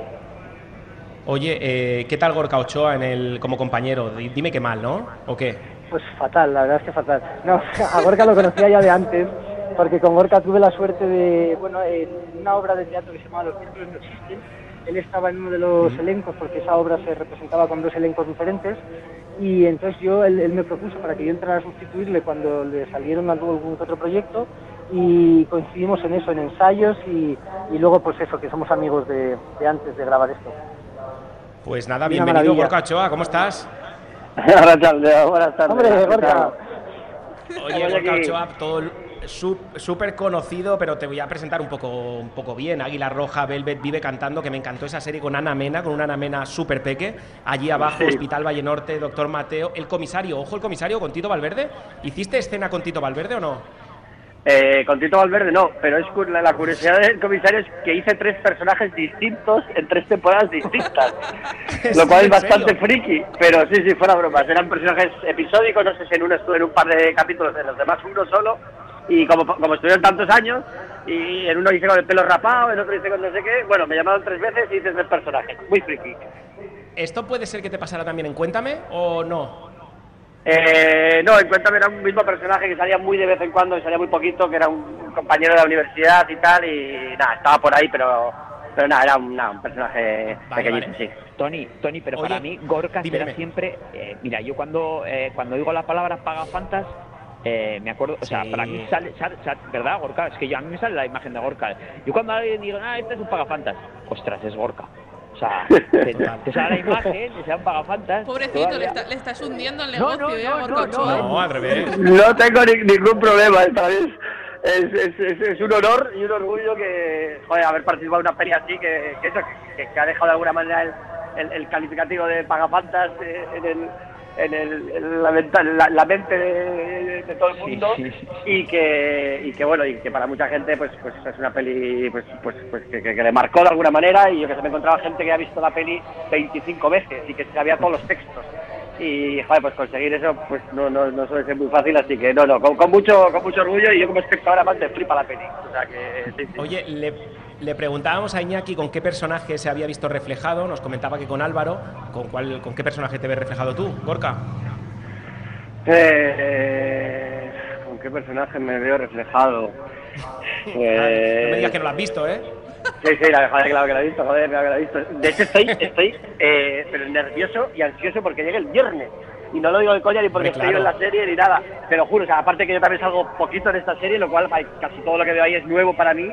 Oye, eh, ¿qué tal Gorka Ochoa en el, como compañero? Di- Dime que mal, ¿no? ¿O qué? Pues fatal, la verdad es que fatal. No, a Gorka lo conocía ya de antes, porque con Gorka tuve la suerte de, bueno, en una obra de teatro que se llamaba Los Círculos no existen, él estaba en uno de los elencos, porque esa obra se representaba con dos elencos diferentes, y entonces yo, él, él me propuso para que yo entrara a sustituirle cuando le salieron algún, otro proyecto, y coincidimos en eso, en ensayos, y, y luego pues eso, que somos amigos de, de antes de grabar esto. Pues nada, bienvenido. Gorka Ochoa, ¿cómo estás? Buenas tardes, buenas tardes. Hombre, ¿Qué Gorka. Oye, Gorka. Ochoa, todo el- súper conocido, pero te voy a presentar un poco, un poco bien. Águila Roja, Velvet vive cantando, que me encantó esa serie con Ana Mena, con una Ana Mena súper peque. Allí abajo, Sí. Hospital Valle Norte, Doctor Mateo, el comisario, ojo el comisario con Tito Valverde. ¿Hiciste escena con Tito Valverde o no? Eh, con Tito Valverde no, pero es la, la curiosidad del comisario es que hice tres personajes distintos en tres temporadas distintas, lo cual es ¿En bastante friki, pero sí, sí, fuera bromas, eran personajes episódicos, no sé si en uno estuve en un par de capítulos, en los demás uno solo, y como, como estuvieron tantos años, y en uno hice con el pelo rapado, en otro hice con no sé qué, bueno, me llamaron tres veces y hice tres personajes, muy friki. ¿Esto puede ser que te pasara también en Cuéntame o no? Eh, no, en Cuéntame era un mismo personaje que salía muy de vez en cuando, y salía muy poquito, que era un compañero de la universidad y tal, y nada, estaba por ahí, pero, pero nada, era un, nada, un personaje pequeñito, sí. Tony, Tony, pero Oye, para mí Gorka dime, será dime. siempre. eh, mira, yo cuando eh, cuando digo la palabra pagafantas, eh, me acuerdo, o sea, Sí. para mí sale, sale- sale- ¿verdad, Gorka? Es que yo, a mí me sale la imagen de Gorka. Yo cuando alguien digo, ah, este es un pagafantas, ostras, es Gorka. O sea, te, te sale la imagen, te sale un pagafantas. Pobrecito, le, está- le estás hundiendo el No, negocio, no, ¿eh? no, Gorka no. No, al revés. No tengo ni- ningún problema, para mí es, es, es- es- es un honor y un orgullo que, joder, haber participado en una feria así, que, que eso, que, que ha dejado de alguna manera el, el- el calificativo de pagafantas eh, en, el, en, el, en la, la- la mente de, de todo el mundo sí, sí. y que y que bueno y que para mucha gente pues pues es una peli pues pues, pues que, que- que le marcó de alguna manera y yo que se me encontraba gente que ha visto la peli 25 veces y que sabía todos los textos y joder pues conseguir eso pues no no, no suele ser muy fácil así que no no con, con mucho con mucho orgullo y yo como espectador además me flipa la peli o sea que sí, sí. Oye, le, le preguntábamos a Iñaki con qué personaje se había visto reflejado. Nos comentaba que con Álvaro. ¿Con, cuál, con qué personaje te ves reflejado tú, Gorka? Eh, con qué personaje me veo reflejado no me digas que no lo has visto, ¿eh? Sí, sí, la- joder, claro que lo he visto, joder, claro que lo he visto. De hecho, estoy, estoy eh, pero nervioso y ansioso porque llegue el viernes. Y no lo digo de coña ni porque Hombre, estoy en claro. la serie ni nada. Te lo juro, o sea, aparte que yo también salgo poquito en esta serie, lo cual casi todo lo que veo ahí es nuevo para mí.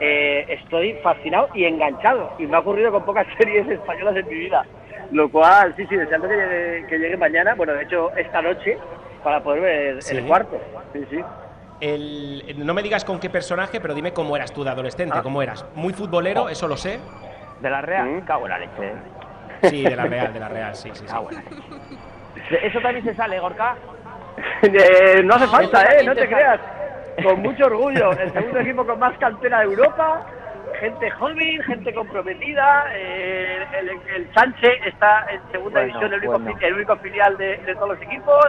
eh, estoy fascinado y enganchado. Y me ha ocurrido con pocas series españolas en mi vida. Lo cual, sí, sí, deseando que llegue, que llegue mañana, bueno, de hecho, esta noche, para poder ver Sí. el cuarto. Sí, sí. El- no me digas con qué personaje, pero dime cómo eras tú de adolescente, Ah. cómo eras. Muy futbolero, eso lo sé. De la Real, Mm. cago en la leche. Sí, de la Real, de la Real, sí, sí. sí. Cago en la leche. ¿Eso también se sale, Gorka? Eh, no hace Eso falta, ¿eh? No te creas. Con mucho orgullo. El segundo equipo con más cantera de Europa. Gente joven, gente comprometida. eh, el, el Sánchez está en segunda Bueno, división, el único, bueno. fi- el único filial de, de todos los equipos.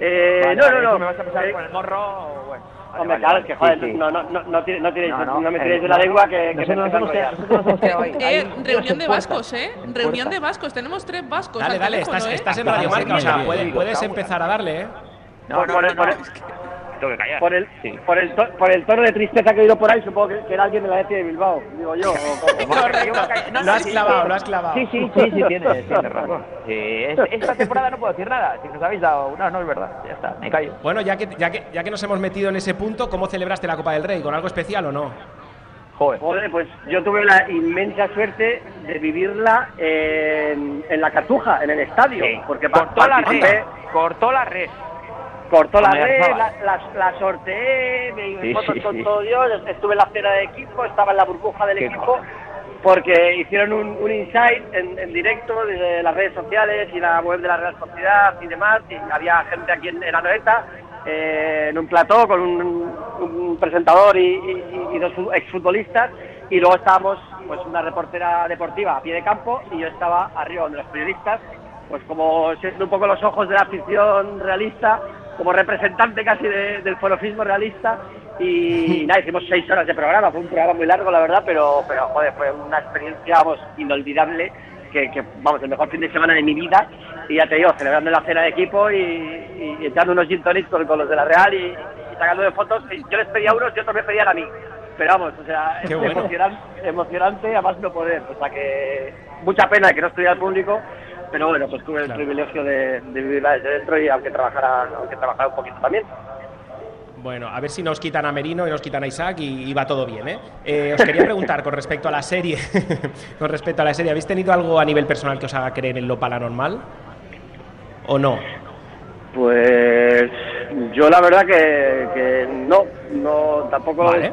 Eh, Vale, no, no, no. me vas a pasar Eh, con el morro, bueno. Hombre, vale, claro, vale, es que joder, sí, sí. no, no, no, no, tiene- no, tiréis- No, no, no me eh, tiréis de no, la no. lengua que, que nos hemos. Eh, reunión de vascos, ¿eh? Reunión de vascos. Tenemos tres vascos. Dale, al dale, teléfono, estás, ¿eh? estás en Radio Marca, o sea, puedes, empezar a darle, ¿eh? No, no, no, no, tengo que callar. por el, Sí. por, el to- por el tono de tristeza que he oído por ahí, supongo que, que era alguien de la ETI de Bilbao, digo yo. o Correcto. Lo has clavado, lo has clavado. Sí, sí, sí, sí, tienes, tienes razón. Sí, es- esta temporada no puedo decir nada. Si nos habéis dado. No, no es verdad. Ya está, me callo. Bueno, ya que, ya, que, ya que nos hemos metido en ese punto, ¿cómo celebraste la Copa del Rey? ¿Con algo especial o no? Joder. Joder, pues yo tuve la inmensa suerte de vivirla en, en la Cartuja, en el estadio. Sí. Porque cortó la red. Cortó la red. Cortó la red, la, la, la sorteé, me hice Sí, fotos sí, con sí. todo Dios, estuve en la cena de equipo, estaba en la burbuja del Qué equipo, cosa. porque hicieron un, un insight en, en directo desde las redes sociales y la web de la Real Sociedad y demás, y había gente aquí en, en Anoeta, eh, en un plató con un, un presentador y, y- y dos fu- exfutbolistas, y luego estábamos pues una reportera deportiva a pie de campo y yo estaba arriba donde los periodistas pues como siendo un poco los ojos de la afición realista, como representante casi de- del forofismo realista. Y nada, hicimos seis horas de programa, fue un programa muy largo, la verdad, pero, pero joder, fue una experiencia, vamos, inolvidable, que, que, vamos, el mejor fin de semana de mi vida. Y ya te digo, celebrando la cena de equipo y, y, y echando unos gin con, con los de la Real y, y sacando de fotos. Yo les pedía a unos y otros me pedían a mí. Pero vamos, o sea, Qué es bueno. emocionante, emocionante, a más no poder. O sea que mucha pena que no estuviera el público, pero bueno, pues tuve el Claro. privilegio de, de vivirla desde dentro y aunque trabajara, aunque trabajara un poquito también. Bueno, a ver si nos quitan a Merino y nos quitan a Isaac y, y va todo bien, ¿eh? Eh, Os quería preguntar con respecto a la serie, con respecto a la serie, ¿habéis tenido algo a nivel personal que os haga creer en lo paranormal? ¿O no? Pues yo la verdad que, que no, no tampoco Vale.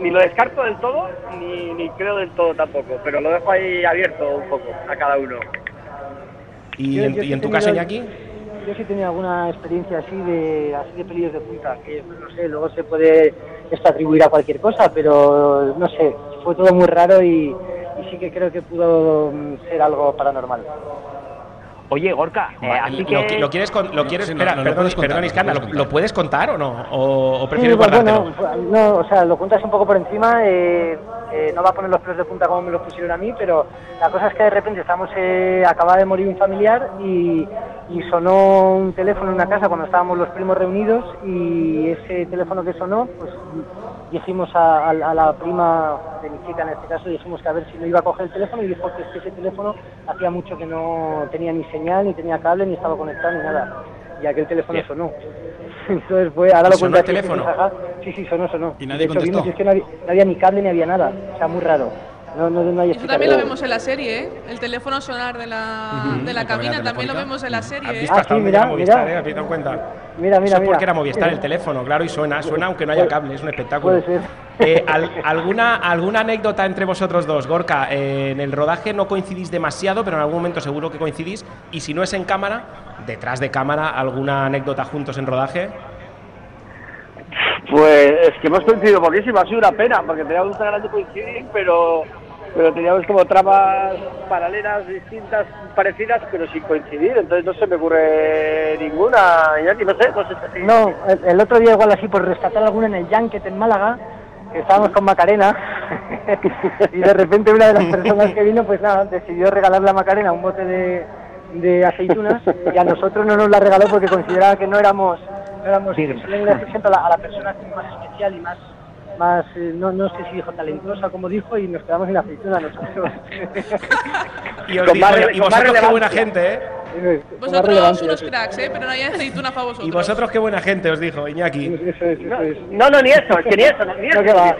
ni lo descarto del todo ni, ni creo del todo tampoco, pero lo dejo ahí abierto un poco a cada uno. ¿Y Yo- en, yo y sí en tu caso, Iñaki? Yo sí he tenido alguna experiencia así de así de pelillos de punta, que pues, no sé, luego se puede esto atribuir a cualquier cosa, pero no sé, fue todo muy raro y, y sí que creo que pudo mm, ser algo paranormal. Oye, Gorka, eh, Vale, así ¿Lo, que. lo quieres, con- lo quieres no, espera, no lo perdón, contar, perdón, lo Iskandar, puedes ¿lo, lo puedes contar o no? ¿O, o prefieres Sí, pues guardártelo? bueno, no, o sea, lo cuentas un poco por encima, eh, eh, no va a poner los pelos de punta como me los pusieron a mí, pero la cosa es que de repente estamos, eh, acaba de morir un familiar y, y sonó un teléfono en una casa cuando estábamos los primos reunidos y ese teléfono que sonó, pues dijimos a, a- a la prima de mi chica en este caso, dijimos que a ver si no iba a coger el teléfono y dijo que es que ese teléfono hacía mucho que no tenía ni señal, ni tenía cable, ni estaba conectado, ni nada. Y aquel teléfono Bien. sonó. Entonces fue, ahora lo ¿Sonó el teléfono? Sí, sí, sonó, sonó. ¿Y nadie de hecho, vimos contestó? es que no había, no había ni cable ni había nada. O sea, muy raro. No, no, no hay Eso también lo vemos en la serie, ¿eh? El teléfono sonar de la, Ujú, de la cabina también lo vemos en la ¿Has serie, ¿eh? Ah, sí, mira, Movistar, mira. eh? ¿Has dado cuenta? Mira, mira, Eso mira. porque era Movistar Sí. el teléfono, claro, y suena, suena aunque no haya cable, es un espectáculo. Puede ser. Eh, al- alguna, ¿Alguna anécdota entre vosotros dos? Gorka, eh, en el rodaje no coincidís demasiado, pero en algún momento seguro que coincidís. Y si no es en cámara, detrás de cámara, ¿alguna anécdota juntos en rodaje? Pues es que hemos coincidido poquísimo, ha sido una pena, porque teníamos ganas de coincidir, pero, pero teníamos como tramas paralelas, distintas, parecidas, pero sin coincidir, entonces no se me ocurre ninguna, Iñaki, no sé, no sé si... No, el, el otro día igual así por rescatar alguna en el Yanket en Málaga, que estábamos con Macarena, y de repente una de las personas que vino, pues nada, decidió regalarle a Macarena un bote de, de aceitunas y a nosotros no nos la regaló porque consideraba que no éramos, no éramos siempre a la, a la persona más especial y más más, eh, no, no sé si dijo talentosa como dijo y nos quedamos sin aceituna nosotros. Y, os Con digo, más y vosotros qué buena gente, ¿eh? Vosotros unos sí. cracks, ¿eh? Pero no hay aceituna para vosotros. Y vosotros qué buena gente, os dijo Iñaki. Eso es, eso es. No, no, ni eso, es que ni eso, ni eso. No, que va.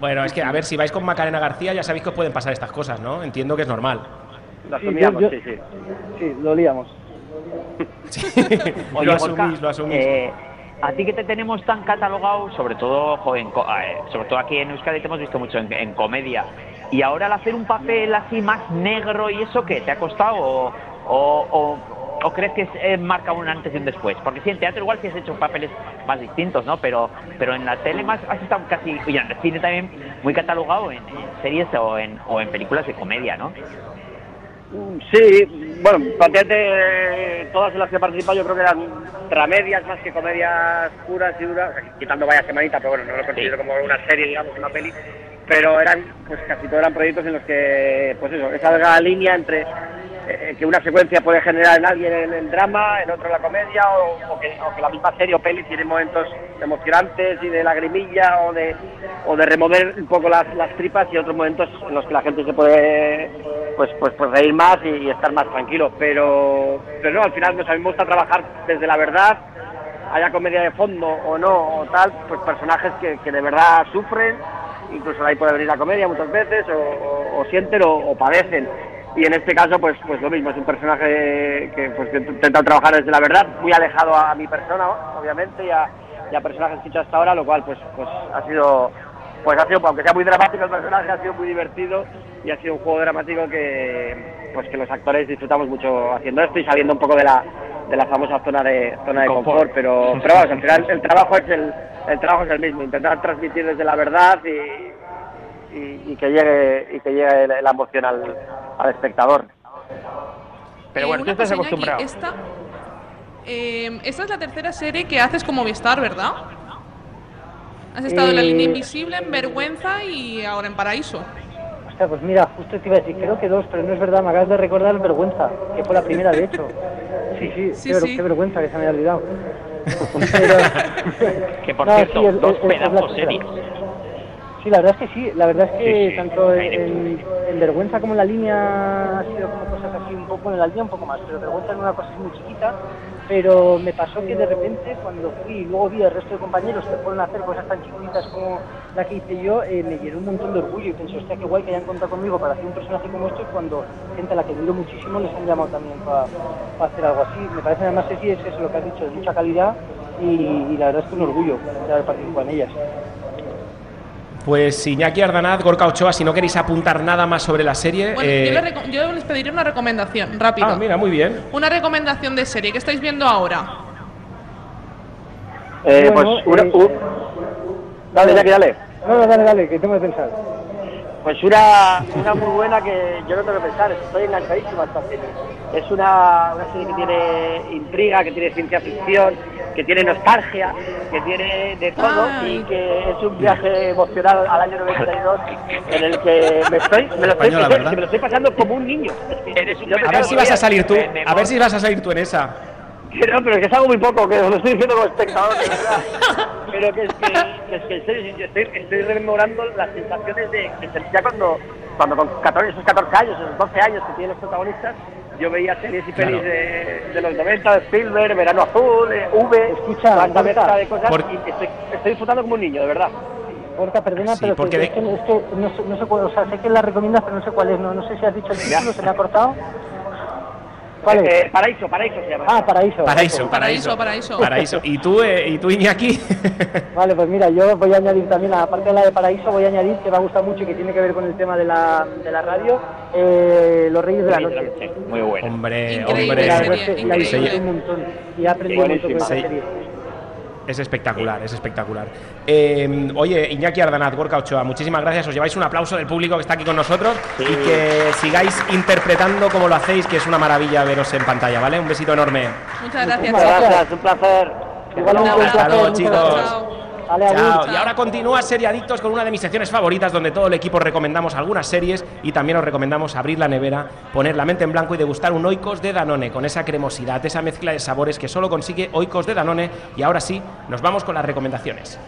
Bueno, es que a ver, si vais con Macarena García ya sabéis que os pueden pasar estas cosas, ¿no? Entiendo que es normal. Lo Sí, asumíamos, yo- sí, sí. Sí, lo liamos. Oye, lo asumís, lo asumís. eh, a ti que te tenemos tan catalogado, sobre todo, jo, en co- eh, sobre todo aquí en Euskadi te hemos visto mucho en, comedia, y ahora al hacer un papel así más negro y eso, ¿qué? ¿Te ha costado o- o crees que es, eh, marca un antes y un después? Porque sí, en teatro igual sí has hecho papeles más distintos, ¿no? Pero, pero en la tele más has estado casi, y en el cine también muy catalogado en, en series o en, o en películas de comedia, ¿no? Sí, bueno, prácticamente eh, todas en las que he participado yo creo que eran dramedias más que comedias puras y duras, quitando vaya semanita, pero bueno, no lo considero como una serie, digamos, una peli, pero eran, pues casi todos eran proyectos en los que, pues eso, esa delgada línea entre eh, que una secuencia puede generar en alguien en el drama, en otro en la comedia, o, o que, o que la misma serie o peli tiene momentos emocionantes y de lagrimilla o de, o de remover un poco las, las tripas y otros momentos en los que la gente se puede pues pues, pues reír más y, estar más tranquilo. Pero, pero no, al final nos a mí me gusta trabajar desde la verdad, haya comedia de fondo o no, o tal, pues personajes que, que de verdad sufren, incluso ahí puede venir la comedia muchas veces, o, sienten o, padecen. Y en este caso, pues pues lo mismo, es un personaje que pues intenta trabajar desde la verdad, muy alejado a mi persona, obviamente, y a, personajes que he hecho hasta ahora, lo cual pues pues ha sido pues ha sido, aunque sea muy dramático el personaje, ha sido muy divertido y ha sido un juego dramático que pues que los actores disfrutamos mucho haciendo esto y saliendo un poco de la de la famosa zona de zona de Confort. confort, pero pero vamos, al final el trabajo es el el trabajo es el mismo, intentar transmitir desde la verdad y, y, y que llegue y que llegue la emoción al, al espectador. Pero Eh, bueno, una tú estás acostumbrado. esta, eh, esta es la tercera serie que haces como Movistar, ¿verdad? Has estado en La Eh, Línea Invisible, en Vergüenza y ahora en Paraíso. Hostia, pues mira, justo te iba a decir, creo que dos, pero no es verdad, me acabas de recordar vergüenza, que fue la primera, de hecho. Sí, sí, Sí, qué, ver- sí. qué vergüenza que se me había olvidado. Que por No, cierto, sí, es- dos es- es la pedazos tercera. series. Sí, la verdad es que sí, la verdad es que Sí, sí, tanto en, en vergüenza como en la línea ha sido como cosas así un poco, en la línea un poco más, pero vergüenza en una cosa así muy chiquita, pero me pasó que de repente cuando fui y luego vi al resto de compañeros que a hacer cosas tan chiquitas como la que hice yo, eh, me llenó un montón de orgullo y pensé, hostia, qué guay que hayan contado conmigo para hacer un personaje como este cuando gente a la que admiro muchísimo les han llamado también para hacer algo así. Me parece además que sí, es eso lo que has dicho, de mucha calidad y, y la verdad es que un orgullo de haber participado en ellas. Pues Iñaki Ardanaz, Gorka Ochoa, si no queréis apuntar nada más sobre la serie. Bueno, eh, yo, yo les pediría una recomendación, rápida. Ah, mira, muy bien. Una recomendación de serie que estáis viendo ahora. Eh, Bueno, pues una, eh, u- dale, Jackie, dale. No, no, dale, dale, que tengo que pensar. Pues una, una muy buena que yo no tengo que pensar, estoy enganchadísimo a esta serie. Es una, una serie que tiene intriga, que tiene ciencia ficción, que tiene nostalgia, que tiene de todo y que es un viaje emocional al año 92 en el que me estoy, me lo estoy, Española, ¿verdad? me lo estoy pasando como un niño. Eres un Yo me A ver si vas a salir tú. A ver si vas a salir tú en esa. Que no, pero que es algo muy poco, que os lo estoy diciendo como espectador, de verdad. Pero que es que, que es que en serio, yo estoy, estoy rememorando las sensaciones de que sentía cuando, cuando con 14, esos 14 años, esos 12 años que tienen los protagonistas, yo veía series y pelis de, de los 90, de Spielberg, Verano Azul, de V, Escucha, mezcla de cosas, Por- y estoy, estoy disfrutando como un niño, de verdad. Gorka, perdona, Sí, pero porque que, de- es que, es que no, sé, no sé cuál, o sea, sé que la recomiendas, pero no sé cuál es, no, no sé si has dicho el título, se me ha cortado. ¿Cuál es? Eh, paraíso, paraíso se llama. Ah, Paraíso. Paraíso, Paraíso, paraíso. paraíso. Paraíso. ¿Y tú, eh, y tú Iñaki? Vale, pues mira, yo voy a añadir también, aparte de la de Paraíso, voy a añadir que me ha gustado mucho y que tiene que ver con el tema de la, de la radio, eh, Los Reyes de la Noche. Muy bueno. hombre, Increíble hombre. La serie, la increíble. disfruté un montón y he aprendido un montón con esa serie. Es espectacular, es espectacular. Eh, oye, Iñaki Ardanaz, Gorka Ochoa, muchísimas gracias. Os lleváis un aplauso del público que está aquí con nosotros y que sigáis interpretando como lo hacéis, que es una maravilla veros en pantalla, ¿vale? Un besito enorme. Muchas gracias. Muchas. Gracias, un placer. Igualmente, Un un abrazo. placer, luego, muchas chicos. Chao. Chao. Y ahora continúa Serie Adictos con una de mis secciones favoritas, donde todo el equipo recomendamos algunas series y también os recomendamos abrir la nevera, poner la mente en blanco y degustar un Oikos de Danone con esa cremosidad, esa mezcla de sabores que solo consigue Oikos de Danone. Y ahora sí, nos vamos con las recomendaciones.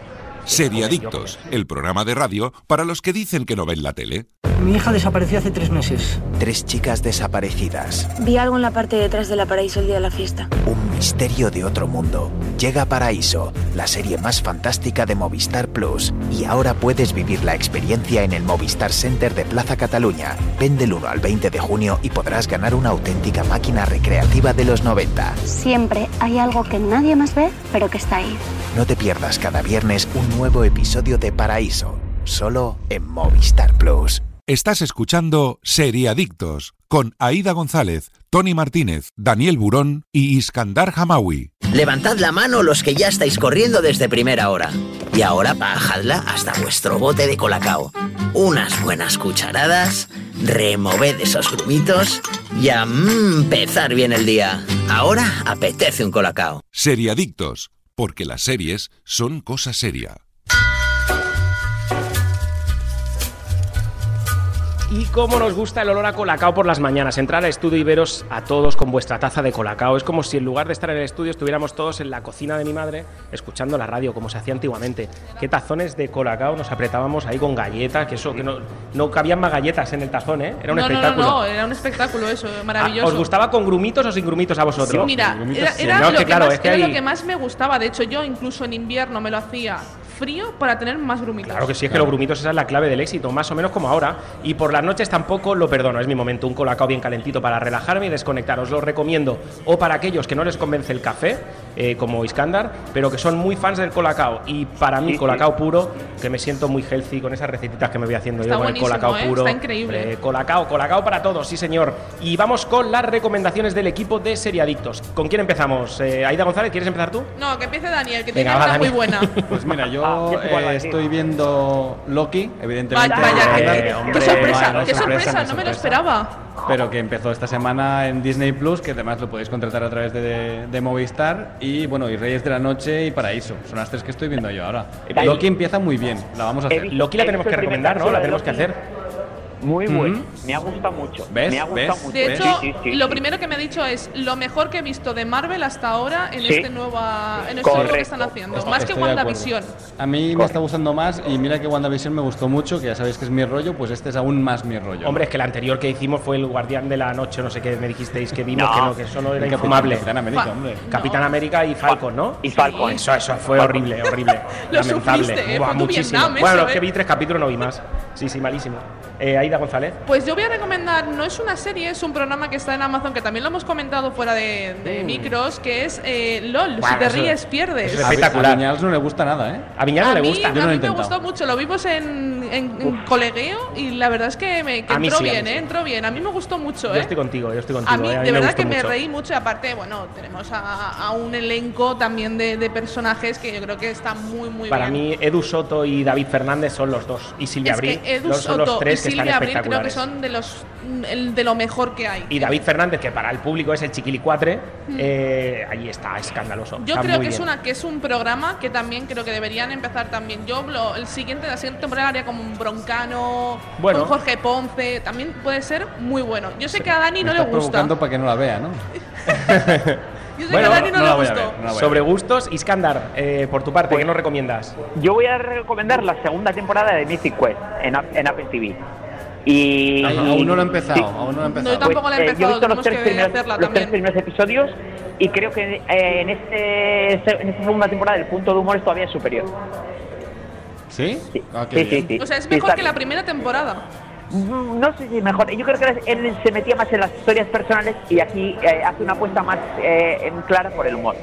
Seriadictos, el programa de radio para los que dicen que no ven la tele. Mi hija desapareció hace tres meses. Tres chicas desaparecidas. Vi algo en la parte de detrás de la paraíso el día de la fiesta. Un misterio de otro mundo. Llega Paraíso, la serie más fantástica de Movistar Plus. Y ahora puedes vivir la experiencia en el Movistar Center de Plaza Cataluña. Ven del 1 al 20 de junio y podrás ganar una auténtica máquina recreativa de los 90. Siempre hay algo que nadie más ve, pero que está ahí. No te pierdas cada viernes un nuevo episodio de Paraíso, solo en Movistar Plus. Estás escuchando Seriadictos con Aida González, Tony Martínez, Daniel Burón y Iskandar Hamawi. Levantad la mano los que ya estáis corriendo desde primera hora. Y ahora bajadla hasta vuestro bote de colacao. Unas buenas cucharadas, removed esos grumitos y a mm, empezar bien el día. Ahora apetece un colacao. Seriadictos, porque las series son cosa seria. Y cómo nos gusta el olor a colacao por las mañanas. Entrar al estudio y veros a todos con vuestra taza de colacao. Es como si en lugar de estar en el estudio estuviéramos todos en la cocina de mi madre escuchando la radio, como se hacía antiguamente. Qué tazones de colacao nos apretábamos ahí con galletas, que eso, que no, no cabían más galletas en el tazón, ¿eh? Era un no, no, espectáculo. no, no, era un espectáculo eso, maravilloso. Ah, ¿Os gustaba con grumitos o sin grumitos a vosotros? Mira, era, era No, es lo, que que claro, más, es que era hay- lo que más me gustaba. De hecho, yo incluso en invierno me lo hacía frío para tener más grumitos. Claro que sí, es que los grumitos esa es la clave del éxito, más o menos como ahora. Y por las noches tampoco lo perdono, es mi momento, un colacao bien calentito para relajarme y desconectar. Os lo recomiendo. O para aquellos que no les convence el café, eh, como Iskandar, pero que son muy fans del colacao. Y para mí, Sí, colacao puro, que me siento muy healthy con esas recetitas que me voy haciendo Está yo con el buenísimo, colacao ¿eh? puro. Está increíble. Hombre, colacao, colacao para todos, sí señor. Y vamos con las recomendaciones del equipo de Seriadictos. ¿Con quién empezamos? Eh, Aida González, ¿quieres empezar tú? No, que empiece Daniel, que Venga, tiene una muy buena. Pues mira, yo Ah, eh, estoy viendo Loki, evidentemente. Vaya, vaya, eh, qué- hombre, qué sorpresa, no qué sorpresa, no me lo esperaba. Pero que empezó esta semana en Disney Plus, que además lo podéis contratar a través de, de Movistar. Y bueno, y Reyes de la Noche y Paraíso. Son las tres que estoy viendo yo ahora. Loki empieza muy bien, la vamos a hacer. Loki la tenemos que recomendar, ¿no? La tenemos que hacer. Muy bueno. Me ha gustado mucho. ¿Ves? Me ha gustado ¿Ves? mucho. De hecho, Sí, sí, sí, lo sí. primero que me ha dicho es lo mejor que he visto de Marvel hasta ahora en Sí. este nueva en este nuevo que están haciendo. Estoy- Más que. WandaVision. A mí me está gustando más y mira que WandaVision me gustó mucho, que ya sabéis que es mi rollo, pues este es aún más mi rollo. Hombre, es que el anterior que hicimos fue el Guardián de la Noche, no sé qué me dijisteis que vimos, No. que no, que eso no era infumable. Capitán América, Fa- hombre. Capitán No. América y Falcon, ¿no? Y Falcon. Eso, eso fue horrible, horrible. Lo Lamentable. sufriste, ¿eh? Buah, muchísimo. Vietnam bueno, eso, es que ¿eh? vi tres capítulos, no vi más. Sí, sí, malísimo. Eh, Aida González. Pues yo voy a recomendar, no es una serie, es un programa que está en Amazon, que también lo hemos comentado fuera de, de micros, que es eh, LOL, si te eso- ríes, pierdes. eso Vi- espectacular. A Viñals no le gusta nada, ¿eh? A Viñana a le gusta. a Yo no lo he mí me gustó mucho, lo vimos en, en- en colegueo y la verdad es que, me, que entró sí, bien, sí. ¿eh? Entró bien. A mí me gustó mucho, Yo ¿eh? estoy contigo, yo estoy contigo. A mí, eh, de verdad gustó que me reí mucho y aparte, bueno, tenemos a, a un elenco también de, de personajes que yo creo que está muy, muy Para bien. mí, Edu Soto y David Fernández son los dos. Y Silvia es Abril. que Edu los- son los Soto tres que Silvia están Abril creo que son de los el- de lo mejor que hay. Y David Fernández, que para el público es el chiquilicuatre, eh, ahí está, escandaloso. Yo Está creo que es una que es un programa que también creo que deberían empezar también. Yo lo- el siguiente la siguiente temporada haría como un Broncano, Bueno. un Jorge Ponce, también puede ser muy bueno. Yo sé que a Dani Me no le gusta. provocando para que no la vea, ¿no? Yo sé Bueno, que a Dani no, no le gustó. ver, no Sobre gustos, Iskandar, eh, por tu parte, ¿qué nos recomiendas? Yo voy a recomendar la segunda temporada de Mythic Quest en, en Apple TV. Y, Ay, aún no lo he empezado, Sí. aún no lo he No, empezado. yo tampoco la he eh, yo he empezado, visto los tres, primeros, hacerla los tres también. primeros episodios y creo que eh, en, este, en esta segunda temporada el punto de humor es todavía superior. ¿Sí? Sí, Ah, sí, sí, sí. O sea, es mejor que la primera temporada. Mm, No sé si mejor. Yo creo que él se metía más en las historias personales y aquí eh, hace una apuesta más eh, en clara por el humor.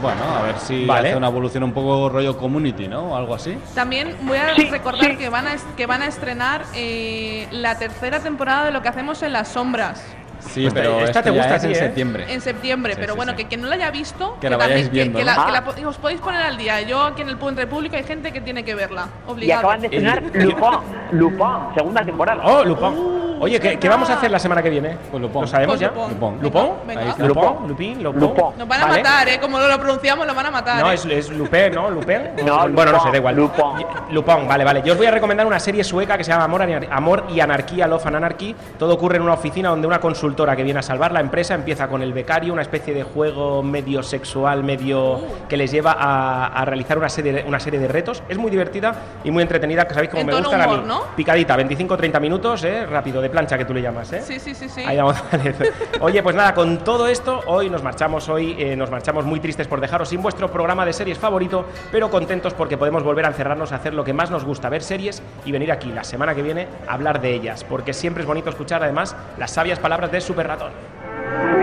Bueno, a ver si Vale. hace una evolución un poco rollo community, ¿no? O algo así. También voy a Sí, recordar sí. que van a que van a estrenar eh, la tercera temporada de lo que hacemos en las sombras Sí, Pues pero esta te gusta es en ¿eh? septiembre. en septiembre, Sí, pero sí, bueno, sí. que quien no la haya visto, Que la vayáis también- viendo, que, ¿no? la, que Ah. la os podéis poner al día. Yo aquí en el Punto Repúblico hay gente que tiene que verla, Y obligado. acaban de estrenar Lupin, Lupin, segunda temporada. Oh, Lupin. Oye, ¿qué, qué vamos a hacer la semana que viene? Pues Lupin. ¿Lo sabemos Pues ya? Lupin. Lupin. ¿Lupin? ¿Lupin? ¿Lupin? ¿Lupin? Lupin. Nos van a Vale. matar, ¿eh? Como no lo pronunciamos, nos van a matar. No, ¿eh? es, es Lupin, ¿no? ¿Lupin? No, bueno, no sé, da igual. Lupin. Lupin, vale, vale. Yo os voy a recomendar una serie sueca que se llama Amor, Amor y Anarquía, Love and Anarchy. Todo ocurre en una oficina donde una consultora que viene a salvar la empresa empieza con el becario, una especie de juego medio sexual, medio que les lleva a, a realizar una serie, de, una serie de retos. Es muy divertida y muy entretenida, que sabéis cómo En me gustan a mí. ¿no? Picadita, 25-30 minutos, ¿eh? Rápido, de plancha que tú le llamas, ¿eh? Sí, sí, sí, sí. Ahí vamos, vale. Oye, pues nada, con todo esto, hoy nos marchamos, hoy eh, nos marchamos muy tristes por dejaros sin vuestro programa de series favorito, pero contentos porque podemos volver a encerrarnos a hacer lo que más nos gusta, ver series y venir aquí la semana que viene a hablar de ellas, porque siempre es bonito escuchar además las sabias palabras de Super Ratón.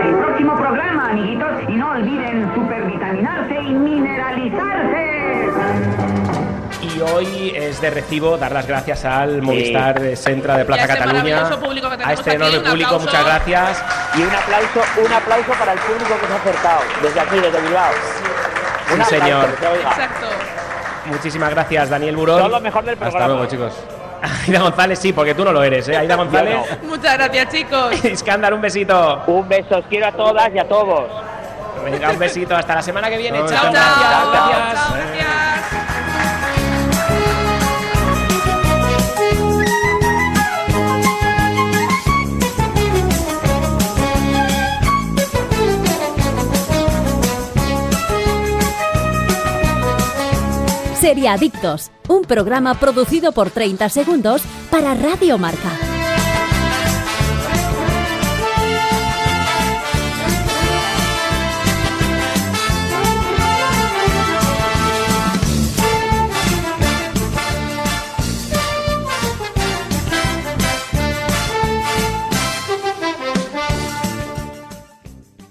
El próximo programa, amiguitos, y no olviden supervitaminarse y mineralizarse. Y hoy es de recibo dar las gracias al Movistar eh, Centra de Plaza este Cataluña, maravilloso público que a este aquí, enorme un público, aplauso. muchas gracias. Y un aplauso, un aplauso para el público que se ha acercado desde aquí, desde Bilbao. Un Sí, señor. Exacto. Muchísimas gracias, Daniel Burón. Todo lo mejor del programa. Hasta luego, chicos. Aida González sí, porque tú no lo eres, ¿eh? Aida González. Muchas gracias, chicos. Iskandar, un besito. Un beso, os quiero a todas y a todos. Venga, un besito. Hasta la semana que viene. Chao, Chao, chao. gracias. Chao, gracias. chao, gracias. Seriadictos, un programa producido por 30 segundos para Radio Marca.